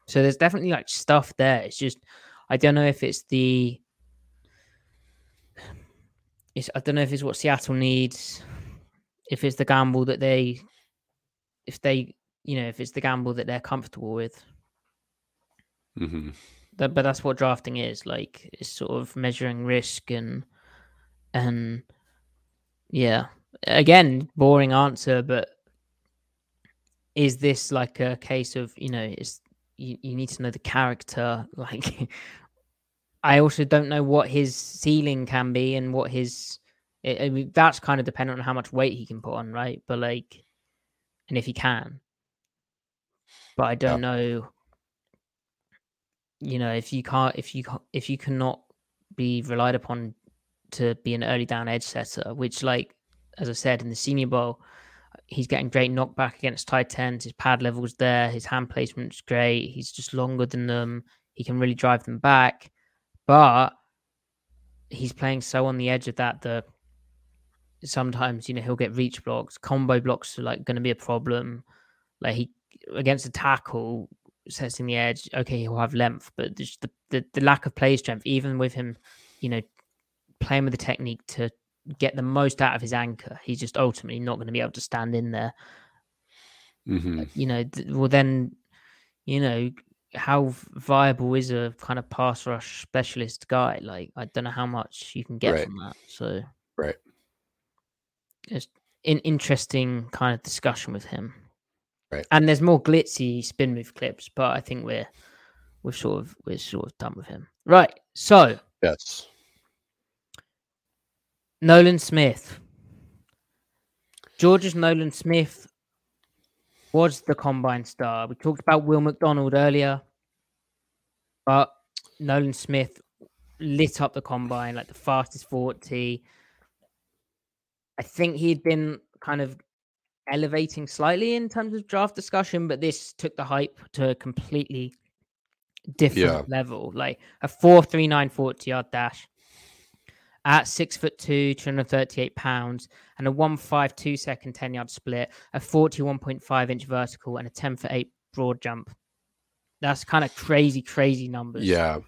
So there's definitely like stuff there. It's just I don't know if it's the it's I don't know if it's what Seattle needs, if it's the gamble that they if they you know if it's the gamble that they're comfortable with. hmm That, but that's what drafting is like. It's sort of measuring risk and and yeah. Again, boring answer, but is this like a case of you know is you, you need to know the character like i also don't know what his ceiling can be and what his I I mean, that's kind of dependent on how much weight he can put on right but like and if he can but i don't know you know if you can't if you if you cannot be relied upon to be an early down edge setter which like as i said in the senior bowl he's getting great knockback against tight ends. His pad level's there. His hand placement's great. He's just longer than them. He can really drive them back. But he's playing so on the edge of that that sometimes, you know, he'll get reach blocks. Combo blocks are like going to be a problem. Like he against a tackle, setting the edge, okay, he'll have length, but the, the, the lack of play strength, even with him, you know, playing with the technique to get the most out of his anchor, he's just ultimately not going to be able to stand in there. hmm You know, well then, you know, how viable is a kind of pass rush specialist guy? Like, I don't know how much you can get Right. from that. So, Right. it's an interesting kind of discussion with him. Right. And there's more glitzy spin move clips, but I think we're we're sort of we're sort of done with him. Right. So Yes. Nolan Smith. Georgia's Nolan Smith was the combine star. We talked about Will McDonald earlier, but Nolan Smith lit up the combine like the fastest 40. I think he'd been kind of elevating slightly in terms of draft discussion, but this took the hype to a completely different Yeah. level. Like a 4 3 9 40 yard dash. At six foot two, 238 pounds, and a 152 second 10 yard split, a 41.5 inch vertical, and a 10 foot 8 broad jump. That's kind of crazy, crazy numbers. Yeah.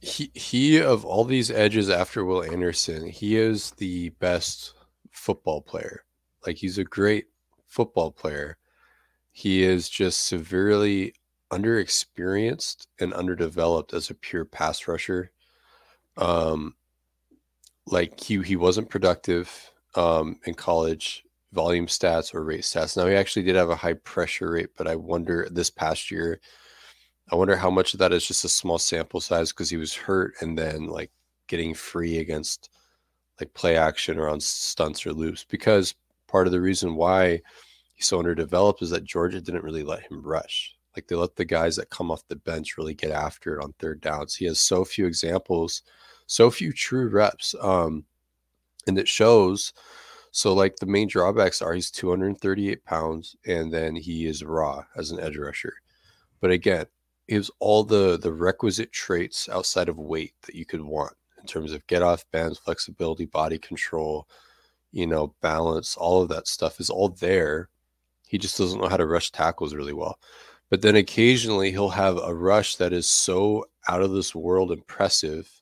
He he of all these edges after Will Anderson, he is the best football player. Like he's a great football player. He is just severely underexperienced and underdeveloped as a pure pass rusher. Um, like he he wasn't productive um, in college volume stats or rate stats. Now he actually did have a high pressure rate, but I wonder this past year, I wonder how much of that is just a small sample size because he was hurt and then like getting free against like play action or on stunts or loops. Because part of the reason why he's so underdeveloped is that Georgia didn't really let him rush. Like they let the guys that come off the bench really get after it on third downs. He has so few examples, so few true reps. Um, and it shows. So like the main drawbacks are he's 238 pounds and then he is raw as an edge rusher. But again, he has all the the requisite traits outside of weight that you could want in terms of get off bends, flexibility, body control, you know, balance, all of that stuff is all there. He just doesn't know how to rush tackles really well. But then occasionally he'll have a rush that is so out of this world impressive.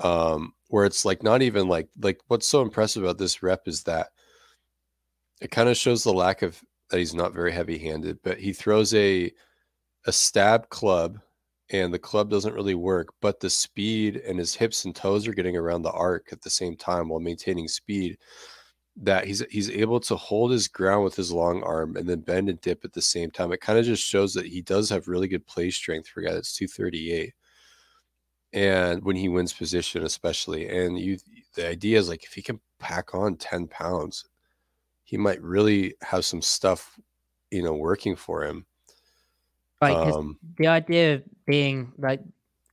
Um, where it's like not even like like what's so impressive about this rep is that it kind of shows the lack of that he's not very heavy handed, but he throws a a stab club and the club doesn't really work, but the speed and his hips and toes are getting around the arc at the same time while maintaining speed that he's he's able to hold his ground with his long arm and then bend and dip at the same time. It kind of just shows that he does have really good play strength for a guy that's 238. And when he wins position, especially, and you the idea is like if he can pack on 10 pounds, he might really have some stuff, you know, working for him. Right. Um, the idea of being like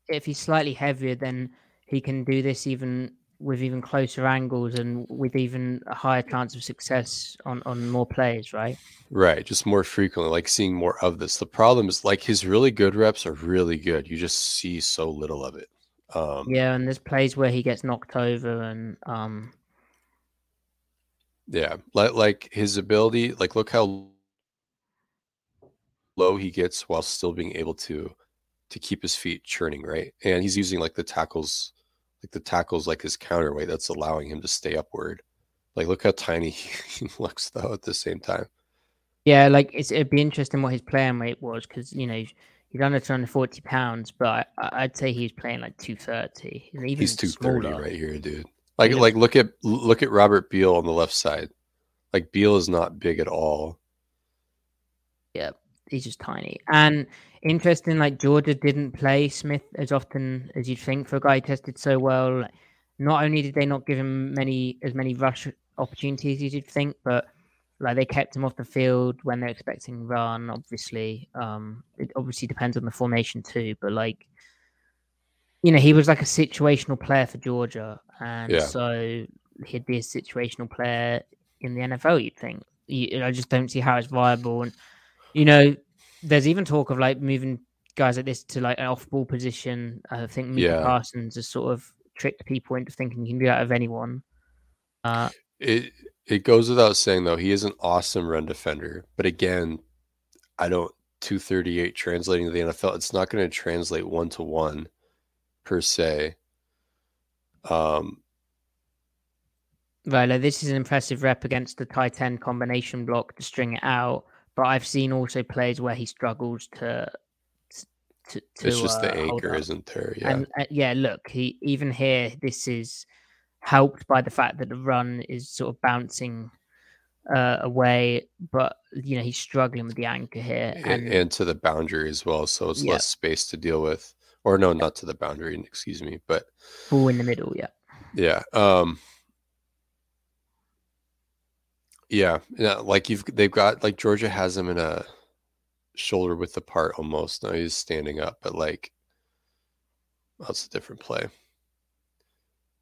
if he's slightly heavier, then he can do this even with even closer angles and with even a higher chance of success on on more plays, right? Right, just more frequently, like seeing more of this. The problem is like his really good reps are really good. You just see so little of it. Um, yeah, and there's plays where he gets knocked over and um yeah, like like his ability, like look how low he gets while still being able to to keep his feet churning, right? And he's using like the tackles like the tackles like his counterweight that's allowing him to stay upward. Like look how tiny he looks though at the same time. Yeah, like it'd be interesting what his playing weight was because you know he's under 240 pounds, but I, would say he's playing like 230. Even he's 230 smaller. right here, dude. Like yeah. like look at look at Robert Beal on the left side. Like Beal is not big at all. Yeah, he's just tiny. And interesting. Like Georgia didn't play Smith as often as you'd think for a guy who tested so well. Like, Not only did they not give him many as many rush opportunities as you'd think, but like they kept him off the field when they're expecting run. Obviously, um, it obviously depends on the formation too. But like, you know, he was like a situational player for Georgia, and yeah. so he'd be a situational player in the NFL. You'd think. You, I just don't see how it's viable, and you know, there's even talk of like moving guys like this to like an off-ball position. I think Micah yeah. Parsons has sort of tricked people into thinking he can do that of anyone. Uh, it it goes without saying though he is an awesome run defender, but again, I don't 238 translating to the NFL. It's not going to translate one to one per se. Um, right, like this is an impressive rep against the tight end combination block to string it out but I've seen also plays where he struggles to. to, to it's just uh, the anchor, isn't there? Yeah. And uh, yeah, look, he even here, this is helped by the fact that the run is sort of bouncing uh, away, but you know he's struggling with the anchor here, and, and to the boundary as well, so it's yeah. less space to deal with. Or no, not to the boundary. Excuse me, but ball in the middle. Yeah. Yeah. Um. Yeah, yeah, like you've they've got like Georgia has him in a shoulder width apart almost. Now he's standing up, but like that's a different play.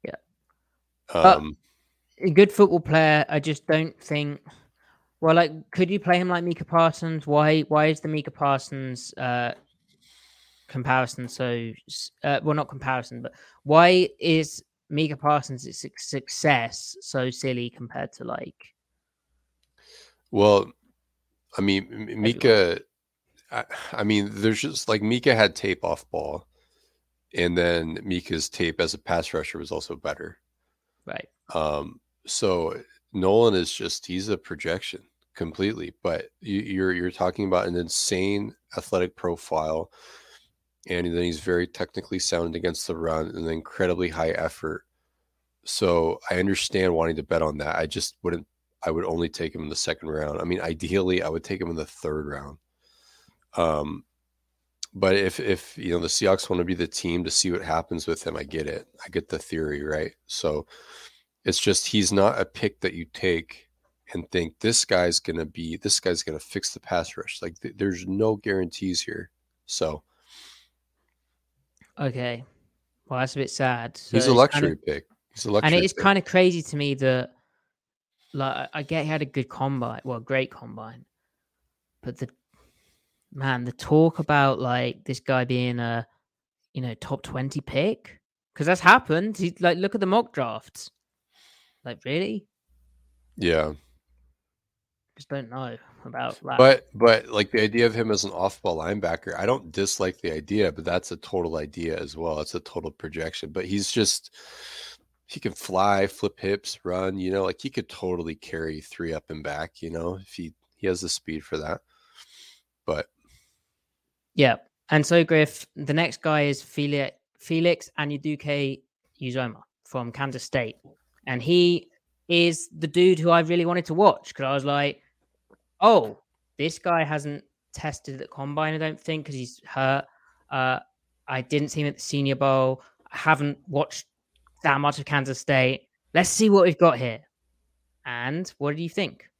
Yeah. Um a good football player. I just don't think well like could you play him like Micah Parsons? Why why is the Micah Parsons uh comparison so uh, well not comparison but why is Micah Parsons' success so silly compared to like? Well, I mean, Micah. I, I mean, there's just like Micah had tape off ball, and then Micah's tape as a pass rusher was also better. Right. Um. So Nolan is just he's a projection completely. But you, you're you're talking about an insane athletic profile, and then he's very technically sound against the run and incredibly high effort. So I understand wanting to bet on that. I just wouldn't. I would only take him in the second round. I mean, ideally, I would take him in the third round. Um, but if if you know the Seahawks want to be the team to see what happens with him, I get it. I get the theory, right? So it's just he's not a pick that you take and think this guy's going to be this guy's going to fix the pass rush. Like th- there's no guarantees here. So okay, well that's a bit sad. So he's a luxury kind of, pick. He's a luxury, and it is pick. kind of crazy to me that like I get he had a good combine, well, great combine, but the man, the talk about like this guy being a you know top twenty pick because that's happened. He like look at the mock drafts. Like really? Yeah. Just don't know about that. But but like the idea of him as an off-ball linebacker, I don't dislike the idea, but that's a total idea as well. It's a total projection. But he's just he can fly, flip hips, run. You know, like he could totally carry three up and back. You know, if he he has the speed for that. But yeah, and so Griff, the next guy is Felix Felix Anudike Uzomah from Kansas State, and he is the dude who I really wanted to watch because I was like, oh, this guy hasn't tested at combine, I don't think, because he's hurt. Uh, I didn't see him at the Senior Bowl. I haven't watched that much of Kansas State. Let's see what we've got here. And what do you think?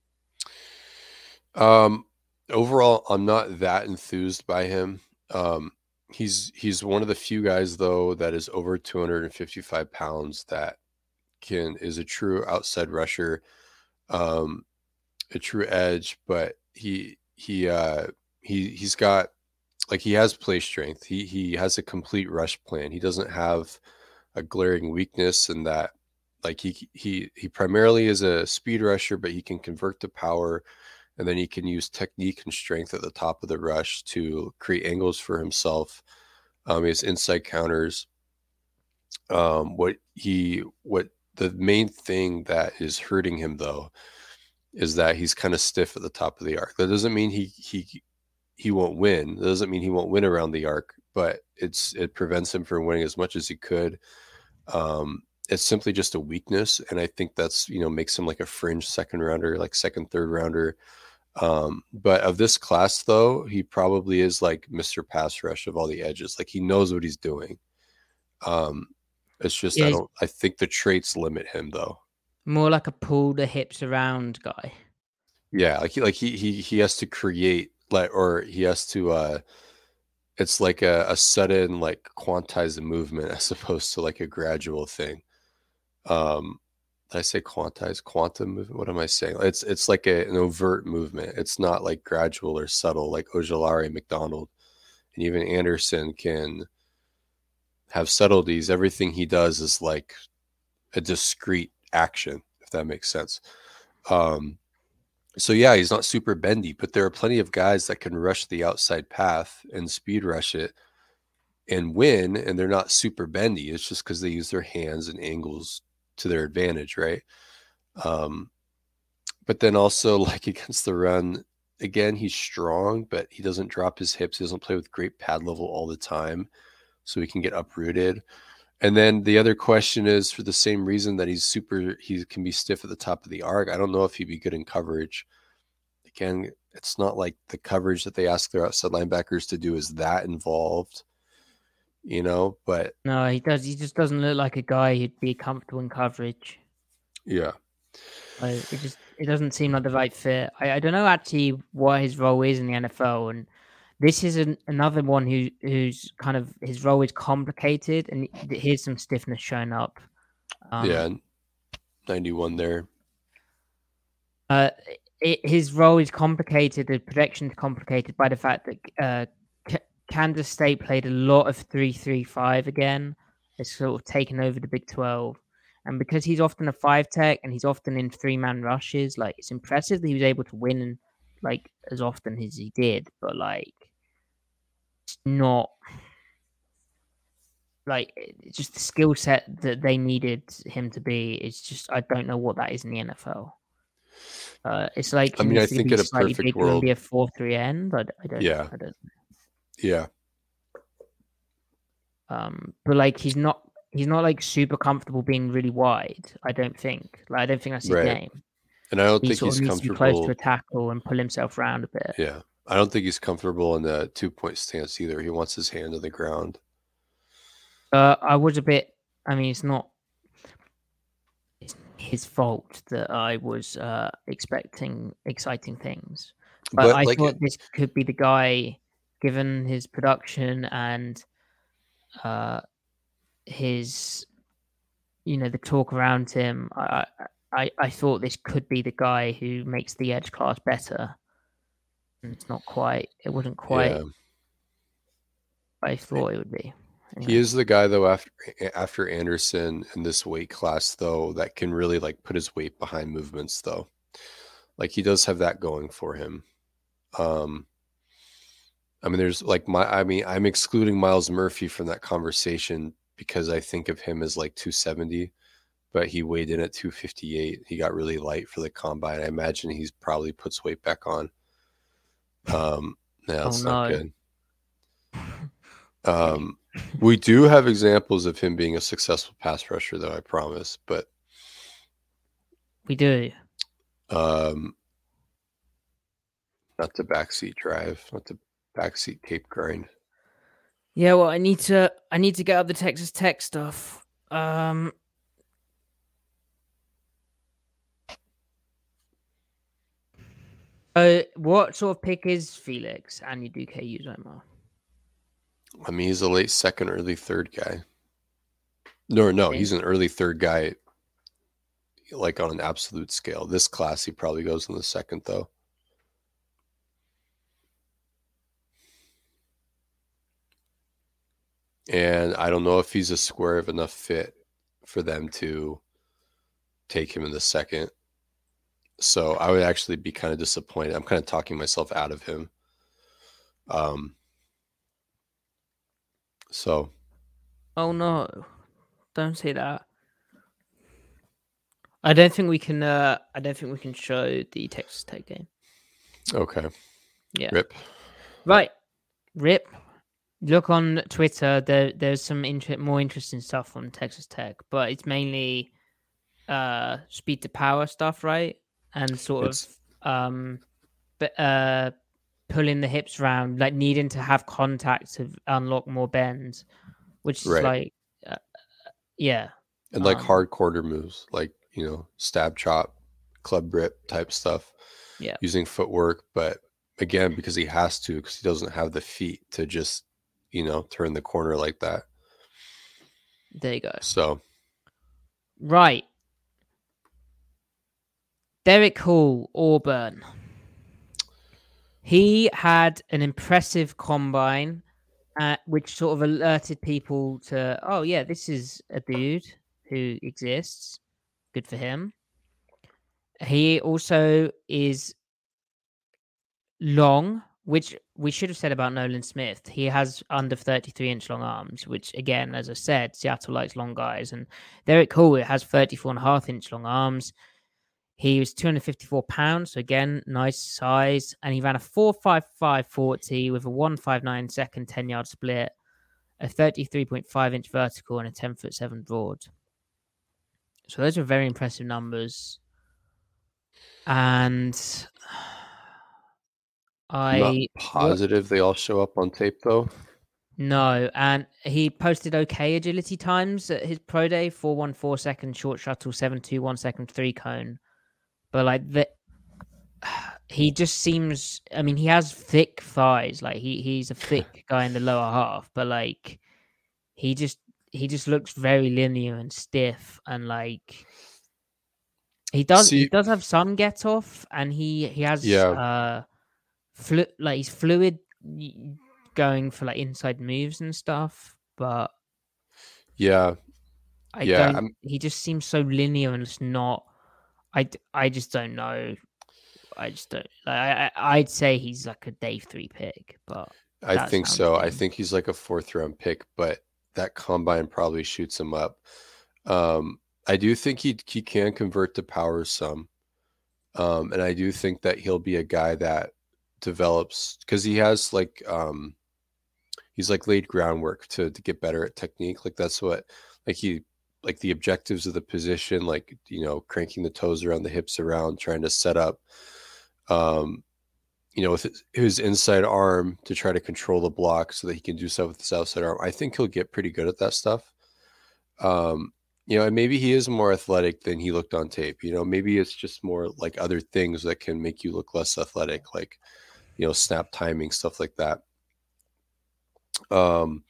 Um, overall, I'm not that enthused by him. Um, he's he's one of the few guys though that is over 255 pounds that can is a true outside rusher, um, a true edge, but he he uh he he's got like he has play strength. He he has a complete rush plan. He doesn't have a glaring weakness in that like he he he primarily is a speed rusher, but he can convert to power and then he can use technique and strength at the top of the rush to create angles for himself. Um, has inside counters. Um, what he what the main thing that is hurting him though is that he's kind of stiff at the top of the arc. That doesn't mean he he he won't win. That doesn't mean he won't win around the arc, but it's it prevents him from winning as much as he could. Um, it's simply just a weakness, and I think that's you know makes him like a fringe second rounder, like second third rounder. Um, but of this class though, he probably is like Mr. Pass Rush of all the edges. Like he knows what he's doing. Um, it's just Yeah, I don't. I think the traits limit him though. More like a pull the hips around guy. Yeah, like he like he he he has to create like or he has to uh it's like a, a sudden like quantized movement as opposed to like a gradual thing. Um I say quantized quantum movement? What am I saying? It's it's like a, an overt movement. It's not like gradual or subtle like Ojulari, McDonald, and even Anderson can have subtleties. Everything he does is like a discrete action, if that makes sense. Um so yeah, he's not super bendy, but there are plenty of guys that can rush the outside path and speed rush it and win, and they're not super bendy. It's just because they use their hands and angles to their advantage, right? Um, but then also like against the run, again, he's strong, but he doesn't drop his hips. He doesn't play with great pad level all the time, so he can get uprooted. And then the other question is for the same reason that he's super, he can be stiff at the top of the arc. I don't know if he'd be good in coverage. Again, it's not like the coverage that they ask their outside linebackers to do is that involved, you know. But No, he does. He just doesn't look like a guy who'd be comfortable in coverage. yeah, Like, it just it doesn't seem like the right fit. I, I don't know actually what his role is in the NFL, and this is an, another one who who's kind of his role is complicated, and here's some stiffness showing up. Um, yeah, ninety-one there. Uh, it, his role is complicated. The projection is complicated by the fact that uh, K- Kansas State played a lot of three three five again, It's sort of taken over the Big 12. And because he's often a five tech and he's often in three man rushes, like it's impressive that he was able to win like as often as he did, but like not like just the skill set that they needed him to be. It's just I don't know what that is in the NFL. Uh, it's like I mean, I think in a perfect world, be a four three end. I, I don't. Yeah. I don't. Yeah. Um, but like he's not he's not like super comfortable being really wide. I don't think. Like I don't think that's his Right. game. And I don't He think he's needs to be close to a tackle and pull himself around a bit. Yeah. I don't think he's comfortable in the two point stance either. He wants his hand on the ground. Uh, I was a bit. I mean, it's not it's his fault that I was uh, expecting exciting things. But, But, I like, thought this could be the guy, given his production and uh, his, you know, the talk around him. I I I thought this could be the guy who makes the edge class better. It's not quite. It wasn't quite. Yeah. I thought it would be. He is the guy though after after Anderson in this weight class though that can really like put his weight behind movements though. Like he does have that going for him. Um I mean there's like my I mean I'm excluding Myles Murphy from that conversation because I think of him as like 270 but he weighed in at 258. He got really light for the combine. I imagine he's probably puts weight back on. Um no, Oh, it's not no. good. Um, we do have examples of him being a successful pass rusher, though I promise. But We do. um, not the backseat drive, not the backseat tape grind. Yeah, well, I need to I need to get up the Texas Tech stuff. Um uh, what sort of pick is Felix Anudike-Uzomah? I mean, he's a late second, early third guy. No, no, he's an early third guy, like on an absolute scale. This class, he probably goes in the second, though. And I don't know if he's a square of enough fit for them to take him in the second. So I would actually be kind of disappointed. I'm kind of talking myself out of him. Um, so Oh no. Don't say that. I don't think we can uh I don't think we can show the Texas Tech game. okay, Yeah. rip. Right. Rip. Look on Twitter. There, there's some inter- more interesting stuff on Texas Tech, but it's mainly uh, speed to power stuff, right? And sort It's- of um, but uh, pulling the hips round, like needing to have contact to unlock more bends, which is Right. like, uh, yeah, and like Um, hard quarter moves, like you know, stab chop, club rip type stuff. Yeah. using footwork, but again, because he has to, because he doesn't have the feet to just, you know, turn the corner like that. there you go. So Right. Derick Hall, Auburn. He had an impressive combine, uh, which sort of alerted people to, oh, yeah, this is a dude who exists. Good for him. He also is long, which we should have said about Nolan Smith. He has under 33 inch long arms, which, again, as I said, Seattle likes long guys. And Derick Hall has 34 and a half inch long arms. He was 254 pounds, so again, nice size. And he ran a 4.55 40 with a 159 second 10 yard split, a 33.5 inch vertical, and a 10 foot 7 broad. So those are very impressive numbers. And I'm not I positive they all show up on tape though. No, and he posted okay agility times at his pro day: four one four second short shuttle, seven two one second three cone. But like the, he just seems. I mean, he has thick thighs. Like he he's a thick guy in the lower half, but like he just he just looks very linear and stiff, and like he does he does have some get off, and he he has Yeah. uh flu like he's fluid going for like inside moves and stuff but Yeah. I Yeah, don't. He just seems so linear and it's not. I I just don't know. I just don't. Like, I I'd say he's like a day three pick, but I think so. I think he's like a fourth round pick, but that combine probably shoots him up. Um, I do think he he can convert to power some. Um, and I do think that he'll be a guy that develops because he has like um he's like laid groundwork to to get better at technique. Like that's what like he like the objectives of the position, like you know, cranking the toes around the hips around, trying to set up um you know, with his, inside arm to try to control the block so that he can do stuff with his outside arm. I think he'll get pretty good at that stuff. Um, you know, and maybe he is more athletic than he looked on tape. You know, maybe it's just more like other things that can make you look less athletic, like you know, snap timing, stuff like that. Um,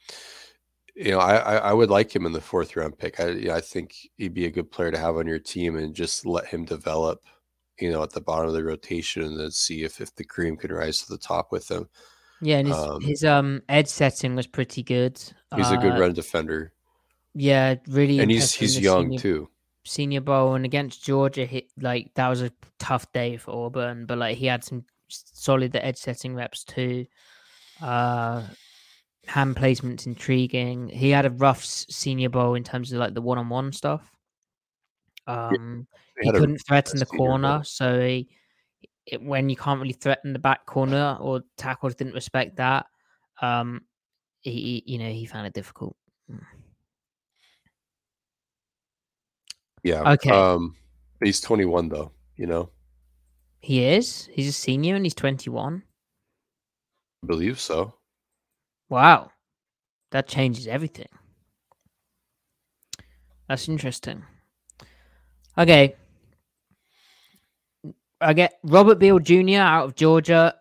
you know, I, I I would like him in the fourth round pick. I yeah, I think he'd be a good player to have on your team and just let him develop you know, at the bottom of the rotation and then see if, if the cream can rise to the top with him. yeah, and his Um, his um edge setting was pretty good. He's a good Uh, run defender. Yeah, really. And he's he's young senior- too. Senior Bowl and against Georgia, hit like that was a tough day for Auburn, but like he had some solid edge setting reps too. Uh, hand placement's intriguing. He had a rough Senior Bowl in terms of like the one on one stuff. Um, he couldn't threaten the Senior Bowl. corner, so he, it, when you can't really threaten the back corner or tackles didn't respect that, um, he, you know he found it difficult. Yeah. Okay. Um, he's 21 though, you know, He is. He's a senior and he's twenty one. I believe so. Wow. That changes everything. That's interesting. Okay. I get Robert Beal Jr. out of Georgia,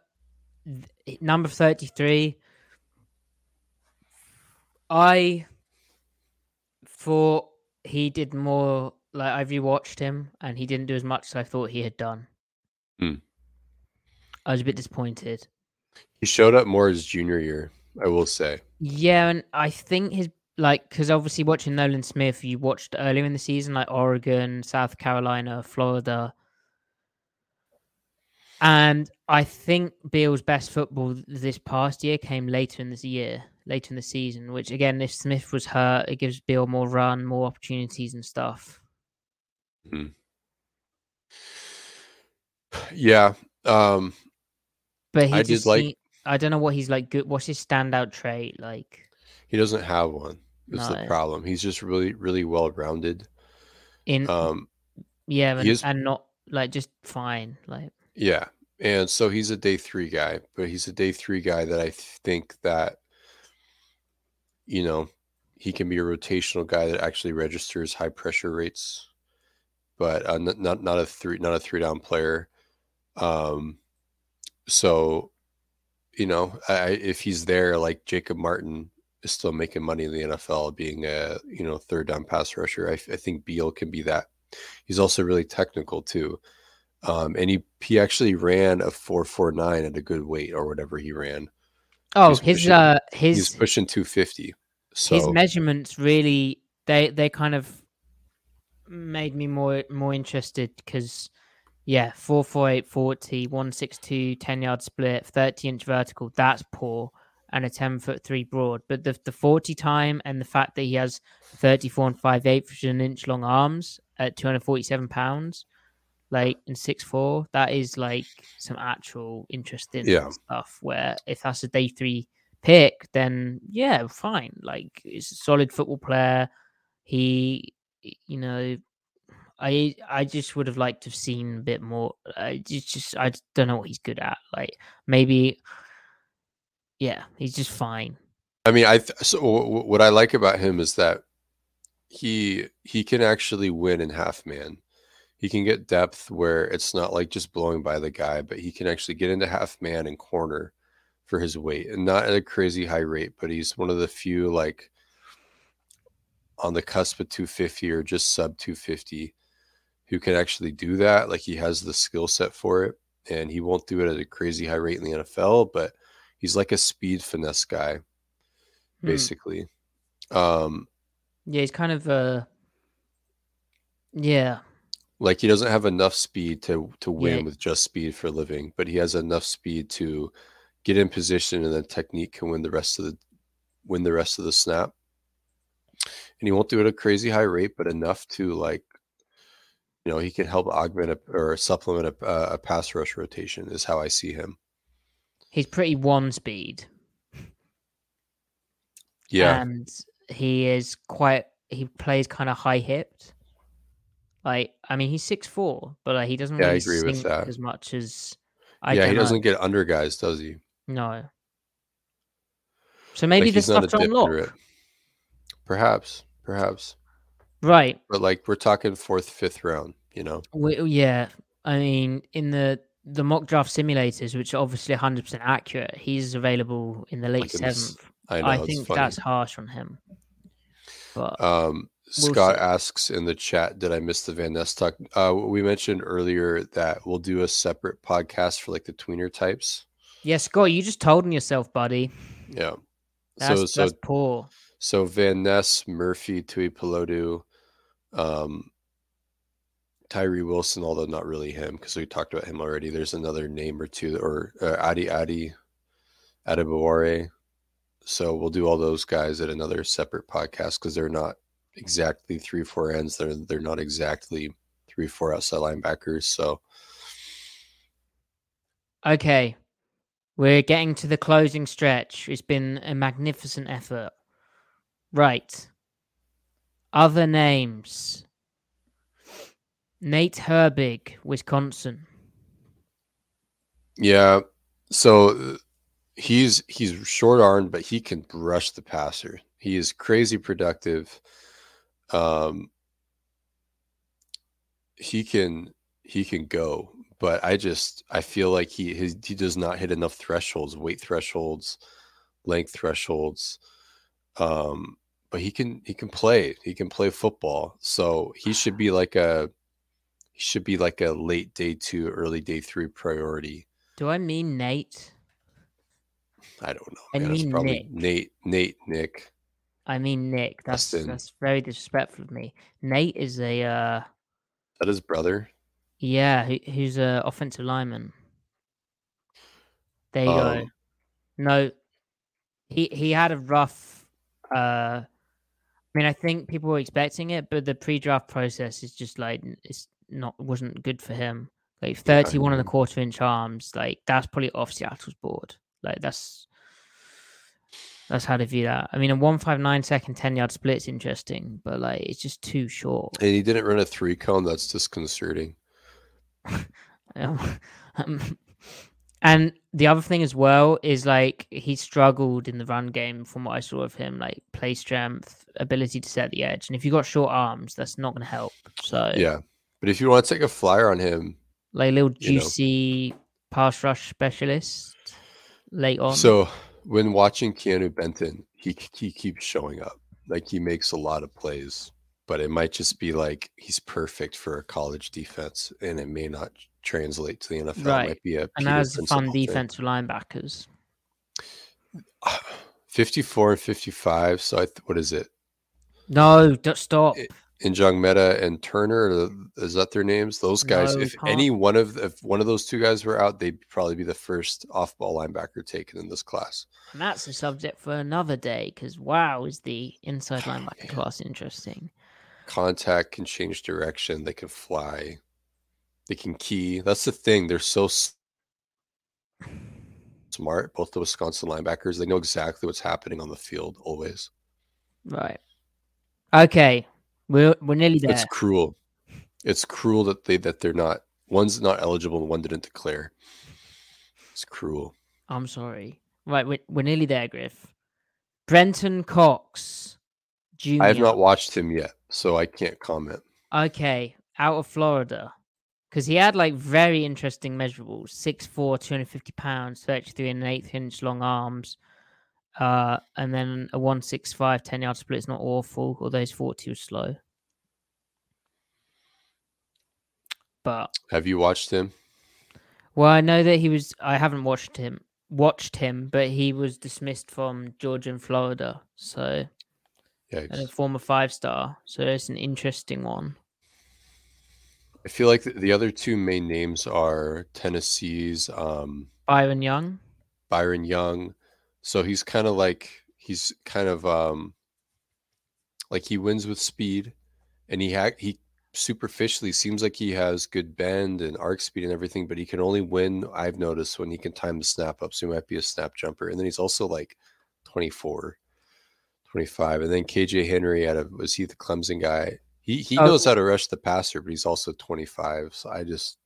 number 33. I thought he did more, like, I rewatched him and he didn't do as much as I thought he had done. Hmm. I was a bit disappointed. He showed up more his junior year, I will say. Yeah, and I think his like because obviously watching Nolan Smith, you watched earlier in the season, like Oregon, South Carolina, Florida, and I think Beal's best football this past year came later in this year, later in the season. Which again, if Smith was hurt, it gives Beal more run, more opportunities and stuff. Yeah. Um, But he I did just like- I don't know what he's like. Good. What's his standout trait? Like he doesn't have one. That's the problem. He's just really, really well rounded. in Um, yeah, and, is- and not like just fine. Like Yeah. And so he's a day three guy, but he's a day three guy that I think that, you know, he can be a rotational guy that actually registers high pressure rates, but uh, not not a three not a three down player. Um, so, you know, I, I- if he's there, like Jacob Martin is still making money in the NFL, being a you know third down pass rusher. I think Beal can be that. He's also really technical too. Um, and he he actually ran a four four nine at a good weight or whatever he ran. oh, He's his pushing- uh He's his pushing two fifty. So his measurements really they they kind of made me more more interested because yeah 448 40 162 10 yard split 30 inch vertical that's poor and a 10 foot 3 broad but the the 40 time and the fact that he has 34 and 5 8 which is an inch long arms at 247 pounds like in 6'4 that is like some actual interesting Yeah. stuff where if that's a day 3 pick, then yeah, fine. Like he's a solid football player. He, you know, I I just would have liked to have seen a bit more. I just, just I don't know what he's good at. Like maybe, yeah, he's just fine. I mean, I th- so what I like about him is that he he can actually win in half man. He can get depth where it's not like just blowing by the guy, but he can actually get into half man and corner for his weight, and not at a crazy high rate. But he's one of the few like on the cusp of 250 or just sub 250 who can actually do that. Like he has the skill set for it, and he won't do it at a crazy high rate in the NFL, but he's like a speed finesse guy Hmm. basically. Um, Yeah, he's kind of uh yeah. Like he doesn't have enough speed to to win Yeah. with just speed for a living, but he has enough speed to get in position and then technique can win the rest of the win the rest of the snap. And he won't do it at a crazy high rate, but enough to like you know, he can help augment a, or supplement a, uh, a pass rush rotation is how I see him. He's pretty one speed. Yeah. And he is quite he plays kind of high hipped. Like I mean he's six four, but like, he doesn't Yeah, I really agree with that. as much as I yeah, he doesn't get under guys, does he? No. So maybe Like, there's he's not a stuff to dip unlock. through it. Perhaps, perhaps. Right. But like we're talking fourth, fifth round, you know. We, yeah, I mean, in the the mock draft simulators, which are obviously 100% accurate, he's available in the late Like seventh. I know, it's think funny. that's harsh on him. But Um, We'll Scott see. asks in the chat, "Did I miss the Van Ness talk?" Uh, we mentioned earlier that we'll do a separate podcast for like the tweener types. yeah, Scott, you just told on yourself, buddy. Yeah. That's, so so that's poor. so Van Ness, Murphy, Tuipulotu, um, Tyree Wilson, although not really him because we talked about him already. There's another name or two, or uh, Adi Adi, Adebawore. So we'll do all those guys at another separate podcast because they're not exactly three four ends. They're they're not exactly three four outside linebackers. So Okay. We're getting to the closing stretch. It's been a magnificent effort. Right. Other names. Nate Herbig, Wisconsin. yeah, so he's he's short armed, but he can rush the passer. He is crazy productive. Um, he can he can go, but I just I feel like he his, he does not hit enough thresholds, weight thresholds, length thresholds. Um, but he can he can play. He can play football. So he should be like a he should be like a late day two, early day three priority. Do I mean Nate? I don't know. I Man. It's mean probably Nick. Nate, Nate, Nick. I mean Nick. That's Dustin. that's very disrespectful of me. Nate is a uh Is that his brother? yeah, who, who's a offensive lineman. There you go. Um, No, he he had a rough. uh I mean, I think people were expecting it, but the pre-draft process is just like it's not wasn't good for him. Like thirty-one and a quarter inch arms, like that's probably off Seattle's board. Like that's that's how to view that. I mean, a one five nine second ten yard split's interesting, but like it's just too short. And he didn't run a three cone. That's disconcerting. Um, um, and the other thing as well is like he struggled in the run game from what I saw of him, like play strength, ability to set the edge. And if you got short arms, that's not going to help. So Yeah. But if you want to take a flyer on him, like a little you know. juicy pass rush specialist late on. so when watching Keanu Benton, he he keeps showing up. Like he makes a lot of plays, but it might just be like he's perfect for a college defense, and it may not translate to the NFL. It right, might be a and Peter has Principle fun thing. defense for linebackers. 54 and 55. So I th- what is it? No, don't stop. Njongmeta and Turner, is that their names? Those guys. No, if can't. any one of if one of those two guys were out, they'd probably be the first off-ball linebacker taken in this class. And that's a subject for another day because wow, is the inside linebacker class interesting. Contact can change direction. They can fly. They can key. That's the thing. They're so smart. Both the Wisconsin linebackers. They know exactly what's happening on the field always. Right. Okay. We're we're nearly there. It's cruel. It's cruel that they that they're not. One's not eligible and one didn't declare. It's cruel. I'm sorry. Right, we're, we're nearly there, Griff. Brenton Cox Jr. I have not watched him yet, so I can't comment. Okay, out of Florida. Because he had like very interesting measurables 6'4, 250 pounds, 33 and an eighth inch long arms. Uh, and then a 165 10 yard split is not awful, although his 40 was slow. But Have you watched him? Well, I know that he was. I haven't watched him. Watched him, but he was dismissed from Georgia and Florida. So and a former five star. So it's an interesting one. I feel like the, the other two main names are Tennessee's um, Byron Young. Byron Young. So he's kind of like he's kind of um, like he wins with speed, and he ha- he superficially seems like he has good bend and arc speed and everything, but he can only win. I've noticed when he can time the snap up, so he might be a snap jumper. And then he's also like 24, 25. And then KJ Henry out of was he the Clemson guy? He he Oh. knows how to rush the passer, but he's also 25. So I just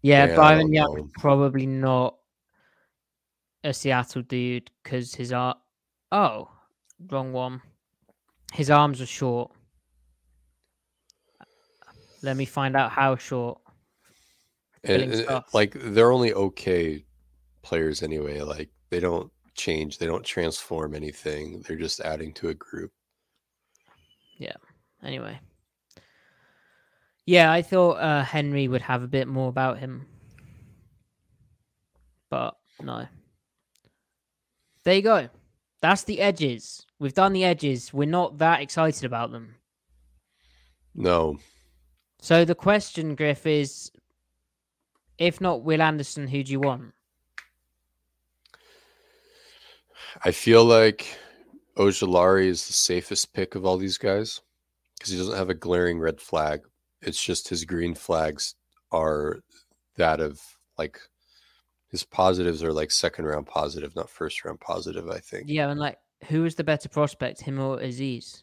Yeah, Man, Byron Young probably not a Seattle dude because his ar Oh, wrong one. His arms are short. Let me find out how short. and, and, like they're only okay players anyway. Like they don't change, they don't transform anything. They're just adding to a group. Yeah. Anyway. Yeah, I thought uh, Henry would have a bit more about him. But no. There you go. That's the edges. We've done the edges. We're not that excited about them. No, So the question, Griff, is if not Will Anderson, who do you want? I feel like Ojulari is the safest pick of all these guys because he doesn't have a glaring red flag. It's just his green flags are that of like his positives are like second round positive, not first round positive. I think Yeah, and like, who is the better prospect, him or Azeez?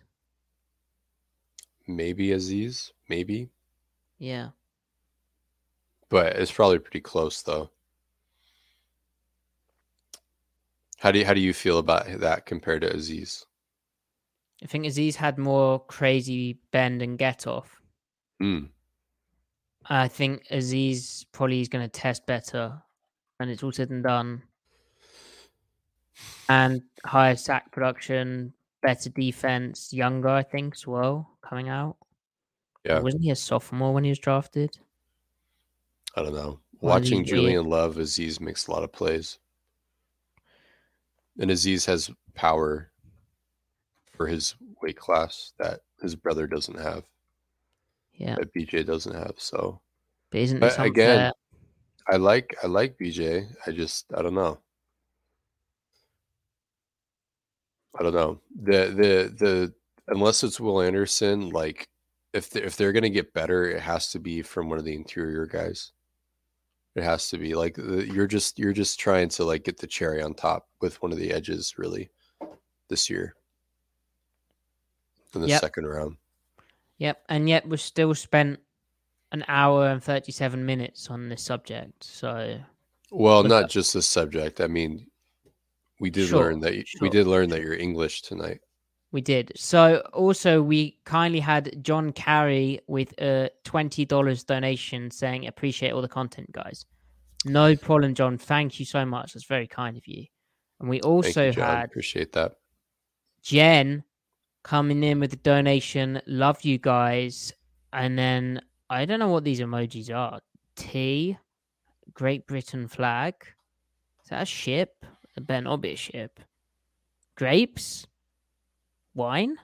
maybe Azeez, maybe, Yeah. but it's probably pretty close though. How do you, how do you feel about that compared to Azeez? I think Azeez had more crazy bend and get off. Mm, I think Azeez probably is going to test better and it's all said and done. And higher sack production, better defense, younger, I think, as well, coming out. yeah, Wasn't he a sophomore when he was drafted? I don't know. Why did he Watching? Julian Love, Azeez makes a lot of plays. And Azeez has power for his weight class that his brother doesn't have, Yeah. that BJ doesn't have. So But isn't But again? I like I like BJ. I just I don't know. I don't know. The the the unless it's Will Anderson, like if if they're gonna get better, it has to be from one of the interior guys. It has to be like the, you're just you're just trying to like get the cherry on top with one of the edges really this year in the Yep. second round. Yep. And yet we've still spent an hour and 37 minutes on this subject. So, Well, not that- just the subject. I mean, we did Sure, learn that y- we did learn that you're English tonight. We did. So also we kindly had John Carey with a twenty dollars donation saying appreciate all the content, guys. No problem, John. Thank you so much. That's very kind of you. And we Thank also you, had Appreciate that. Jen coming in with a donation. Love you guys. And then I don't know what these emojis are. T, Great Britain flag. Is that a ship? It better not be a ship. Grapes? Wine?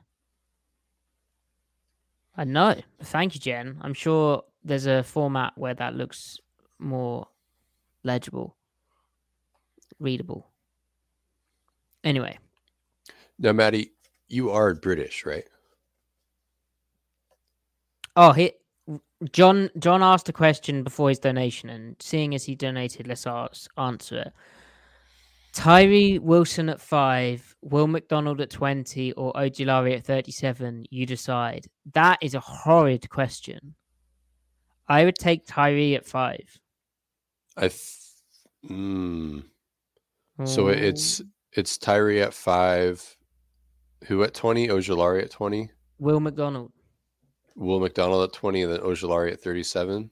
I know. Thank you, Jen. I'm sure there's a format where that looks more legible, readable. Anyway, Now, Matty, you are British, right? Oh, he John John asked a question before his donation, and seeing as he donated, let's ask, answer it. Tyree Wilson at five, Will McDonald at twenty, or Ojulari at thirty-seven. You decide. That is a horrid question. I would take Tyree at five. I. Th- mm. So it's it's Tyree at five. Who at twenty? Ojulari at twenty. Will McDonald. Will McDonald at twenty, and then Ojulari at thirty-seven.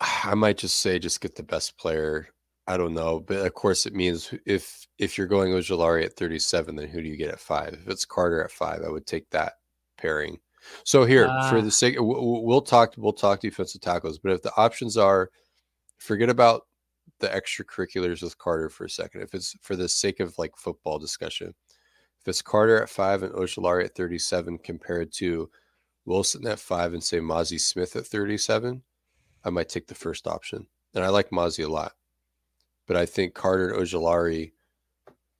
I might just say just get the best player. I don't know, but of course it means if if you're going Ojulari at 37, then who do you get at five? If it's Carter at five, I would take that pairing. So here, for Ah. the sake, we'll talk we'll talk defensive tackles, but if the options are forget about the extracurriculars with Carter for a second. If it's for the sake of like football discussion, if it's Carter at five and Ojulari at 37 compared to Wilson at five and say Mazi Smith at 37, I might take the first option. And I like Mazi a lot. But I think Carter and Ojulari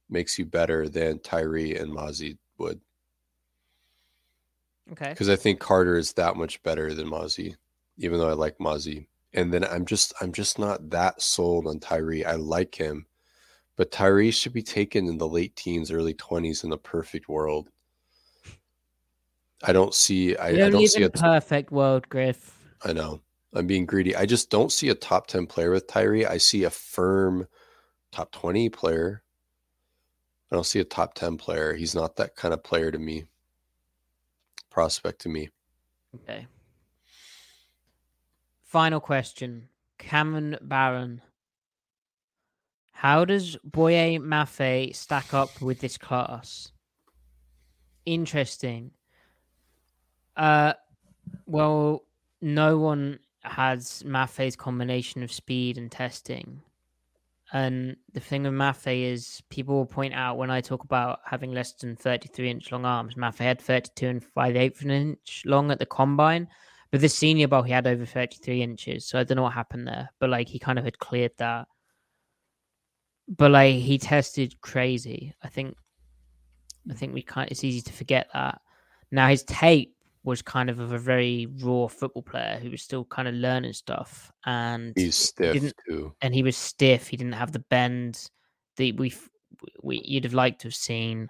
makes you better than Tyree and Mazi would. Okay. Because I think Carter is that much better than Mazi, even though I like Mazi. And then I'm just I'm just not that sold on Tyree. I like him, but Tyree should be taken in the late teens, early twenties in the perfect world. I don't see I, You don't don't live see a a perfect world, Griff. I know. I'm being greedy. I just don't see a top 10 player with Tyree. I see a firm top 20 player. I don't see a top 10 player. He's not that kind of player to me. Prospect to me. Okay. Final question. Cameron Barron. How does Boye Mafe stack up with this class? Interesting. Uh well, no one has Mafe's combination of speed and testing. And the thing with Mafe is people will point out when I talk about having less than 33 inch long arms, Mafe had 32 and 5 eighths an inch long at the combine. But the senior bowl, he had over 33 inches. So I don't know what happened there. But like he kind of had cleared that. But like he tested crazy. I think I think we kind it's easy to forget that. Now his tape was kind of of a very raw football player who was still kind of learning stuff and He's stiff too. and he was stiff. He didn't have the bend that we we you'd have liked to have seen.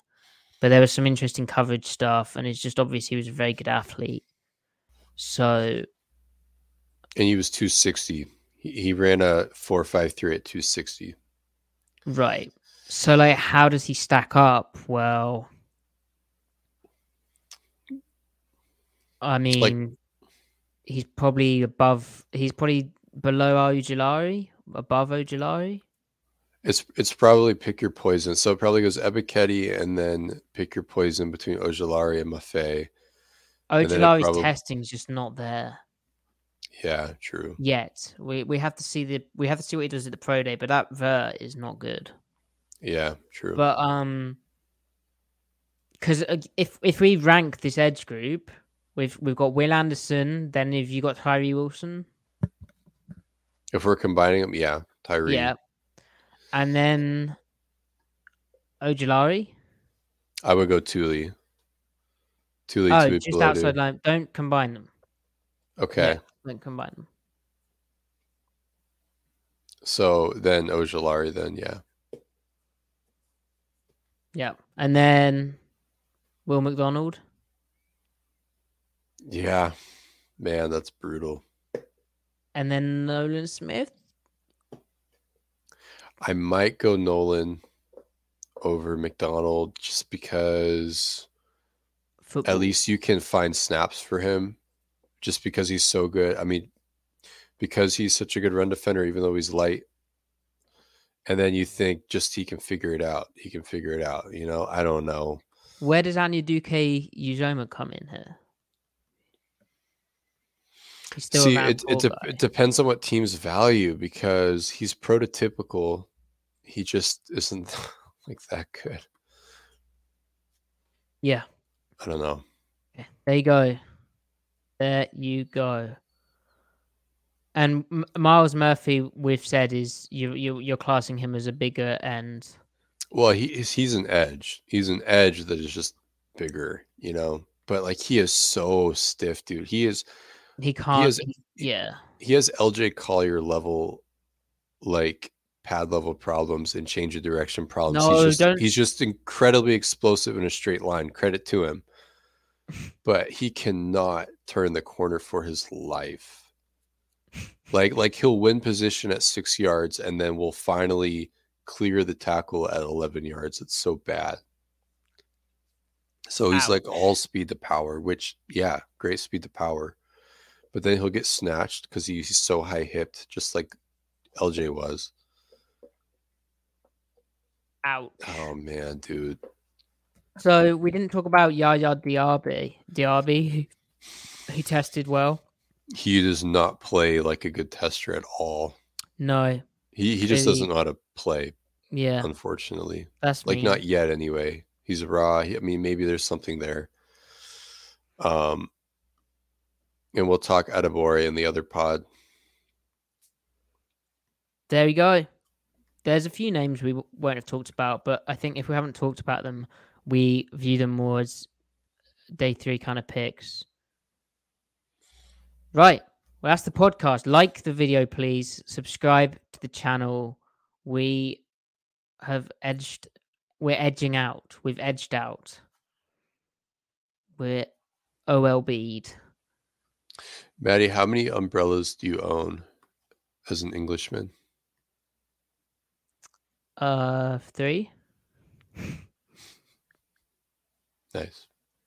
But there was some interesting coverage stuff, and it's just obvious he was a very good athlete. So And he was 260. He, he ran a 453 at 260. right, so like, how does he stack up? Well, I mean, he's probably above. He's probably below Ojulari, above Ojulari. It's it's probably pick your poison. So it probably goes Ebiketie and then pick your poison between Ojulari and Mafe. And then it Ojulari's probab- testing's just not there. Yeah, true. yet. We we have to see the we have to see what he does at the pro day, but that vert is not good. Yeah, true. But um, because if if we rank this edge group, we've we've got Will Anderson, then have you got Tyree Wilson? if we're combining them, yeah, Tyree. Yeah, and then Ojulari. I would go Thule. Thule Oh, to just outside line. Don't combine them. Okay. Yeah, don't combine them. So then Ojulari, then yeah. Yeah, and then Will McDonald. Yeah. Man, that's brutal. And then Nolan Smith. I might go Nolan over McDonald just because Football. at least you can find snaps for him just because he's so good. I mean, because he's such a good run defender, even though he's light. And then you think just he can figure it out. He can figure it out. You know, I don't know. Where does Anudike-Uzomah come in here? He's still See, it it, de- it depends on what teams value because he's prototypical. He just isn't like that good. Yeah, I don't know. there you go. There you go. And M- Myles Murphy, we've said, is you you you're classing him as a bigger end. Well, he is he's an edge. He's an edge that is just bigger, you know. But like he is so stiff, dude. He is He can't. he- yeah, he has LJ Collier level like pad level problems and change of direction problems. No, he's just he's just incredibly explosive in a straight line. Credit to him. But he cannot turn the corner for his life. Like like he'll win position at 6 yards and then will finally clear the tackle at 11 yards. It's so bad. So he's like all speed to power, which yeah, great speed to power. But then he'll get snatched because he's so high hipped, just like LJ was. out. Oh man, dude. So we didn't talk about Yaya Diaby. Diaby, he tested well. He does not play like a good tester at all. No, He he just Really- doesn't know how to play, Yeah, unfortunately. that's Like me. not yet anyway. He's raw. He- I mean, maybe there's something there. Um and we'll talk Adebawore in the other pod. There we go. There's a few names we won't have talked about, but I think if we haven't talked about them, we view them more as day three kind of picks. Right. Well, that's the podcast. Like the video, please. Subscribe to the channel. We have edged, we're edging out. We've edged out. We're OLB'd. Matty, how many umbrellas do you own as an Englishman? Uh, three. Nice.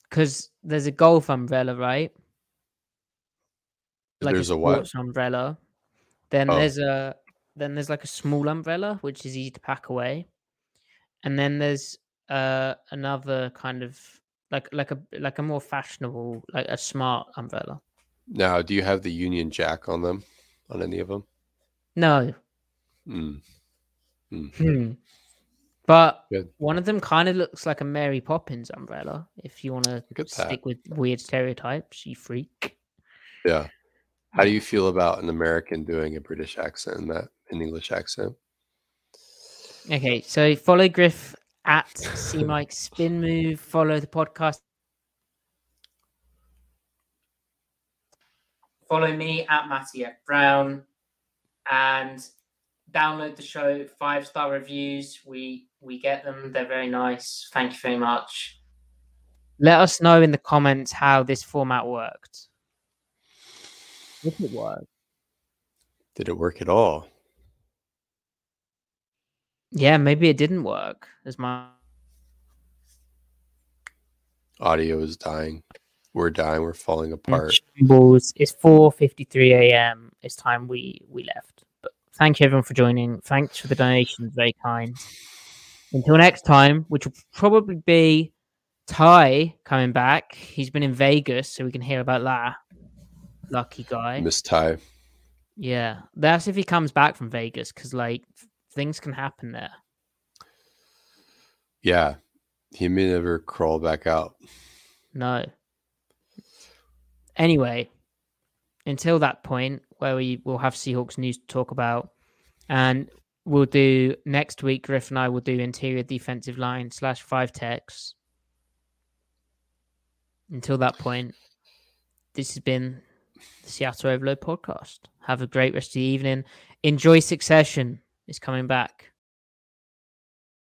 Because there's a golf umbrella, right? Like There's a what? sports umbrella. Then Oh. there's a then there's like a small umbrella which is easy to pack away, and then there's uh another kind of like like a like a more fashionable like a smart umbrella. Now, do you have the Union Jack on them? On any of them? No, Mm. Mm. hmm. but Good. one of them kind of looks like a Mary Poppins umbrella. If you want to stick with weird stereotypes, you freak. Yeah. How do you feel about an American doing a British accent and that an English accent? Okay, so follow Griff at C Mike Spin Move. Follow the podcast. Follow me at Matty F. Brown and download the show. Five star reviews. We we get them. They're very nice. Thank you very much. Let us know in the comments how this format worked. If it worked. Did it work at all? Yeah, maybe it didn't work as my Audio is dying. We're dying. We're falling apart. shambles. It's four fifty three a.m. It's time we we left. But thank you everyone for joining. Thanks for the donations, very kind. Until next time, which will probably be Ty coming back. He's been in Vegas, so we can hear about that. Lucky guy. Miss Ty. Yeah, that's if he comes back from Vegas, because like things can happen there. Yeah. He may never crawl back out. No. Anyway, until that point where we will have Seahawks news to talk about, and we'll do next week. Griff and I will do interior defensive line slash five techs. Until that point, this has been the Seattle Overload podcast. Have a great rest of the evening. Enjoy Succession. It's coming back.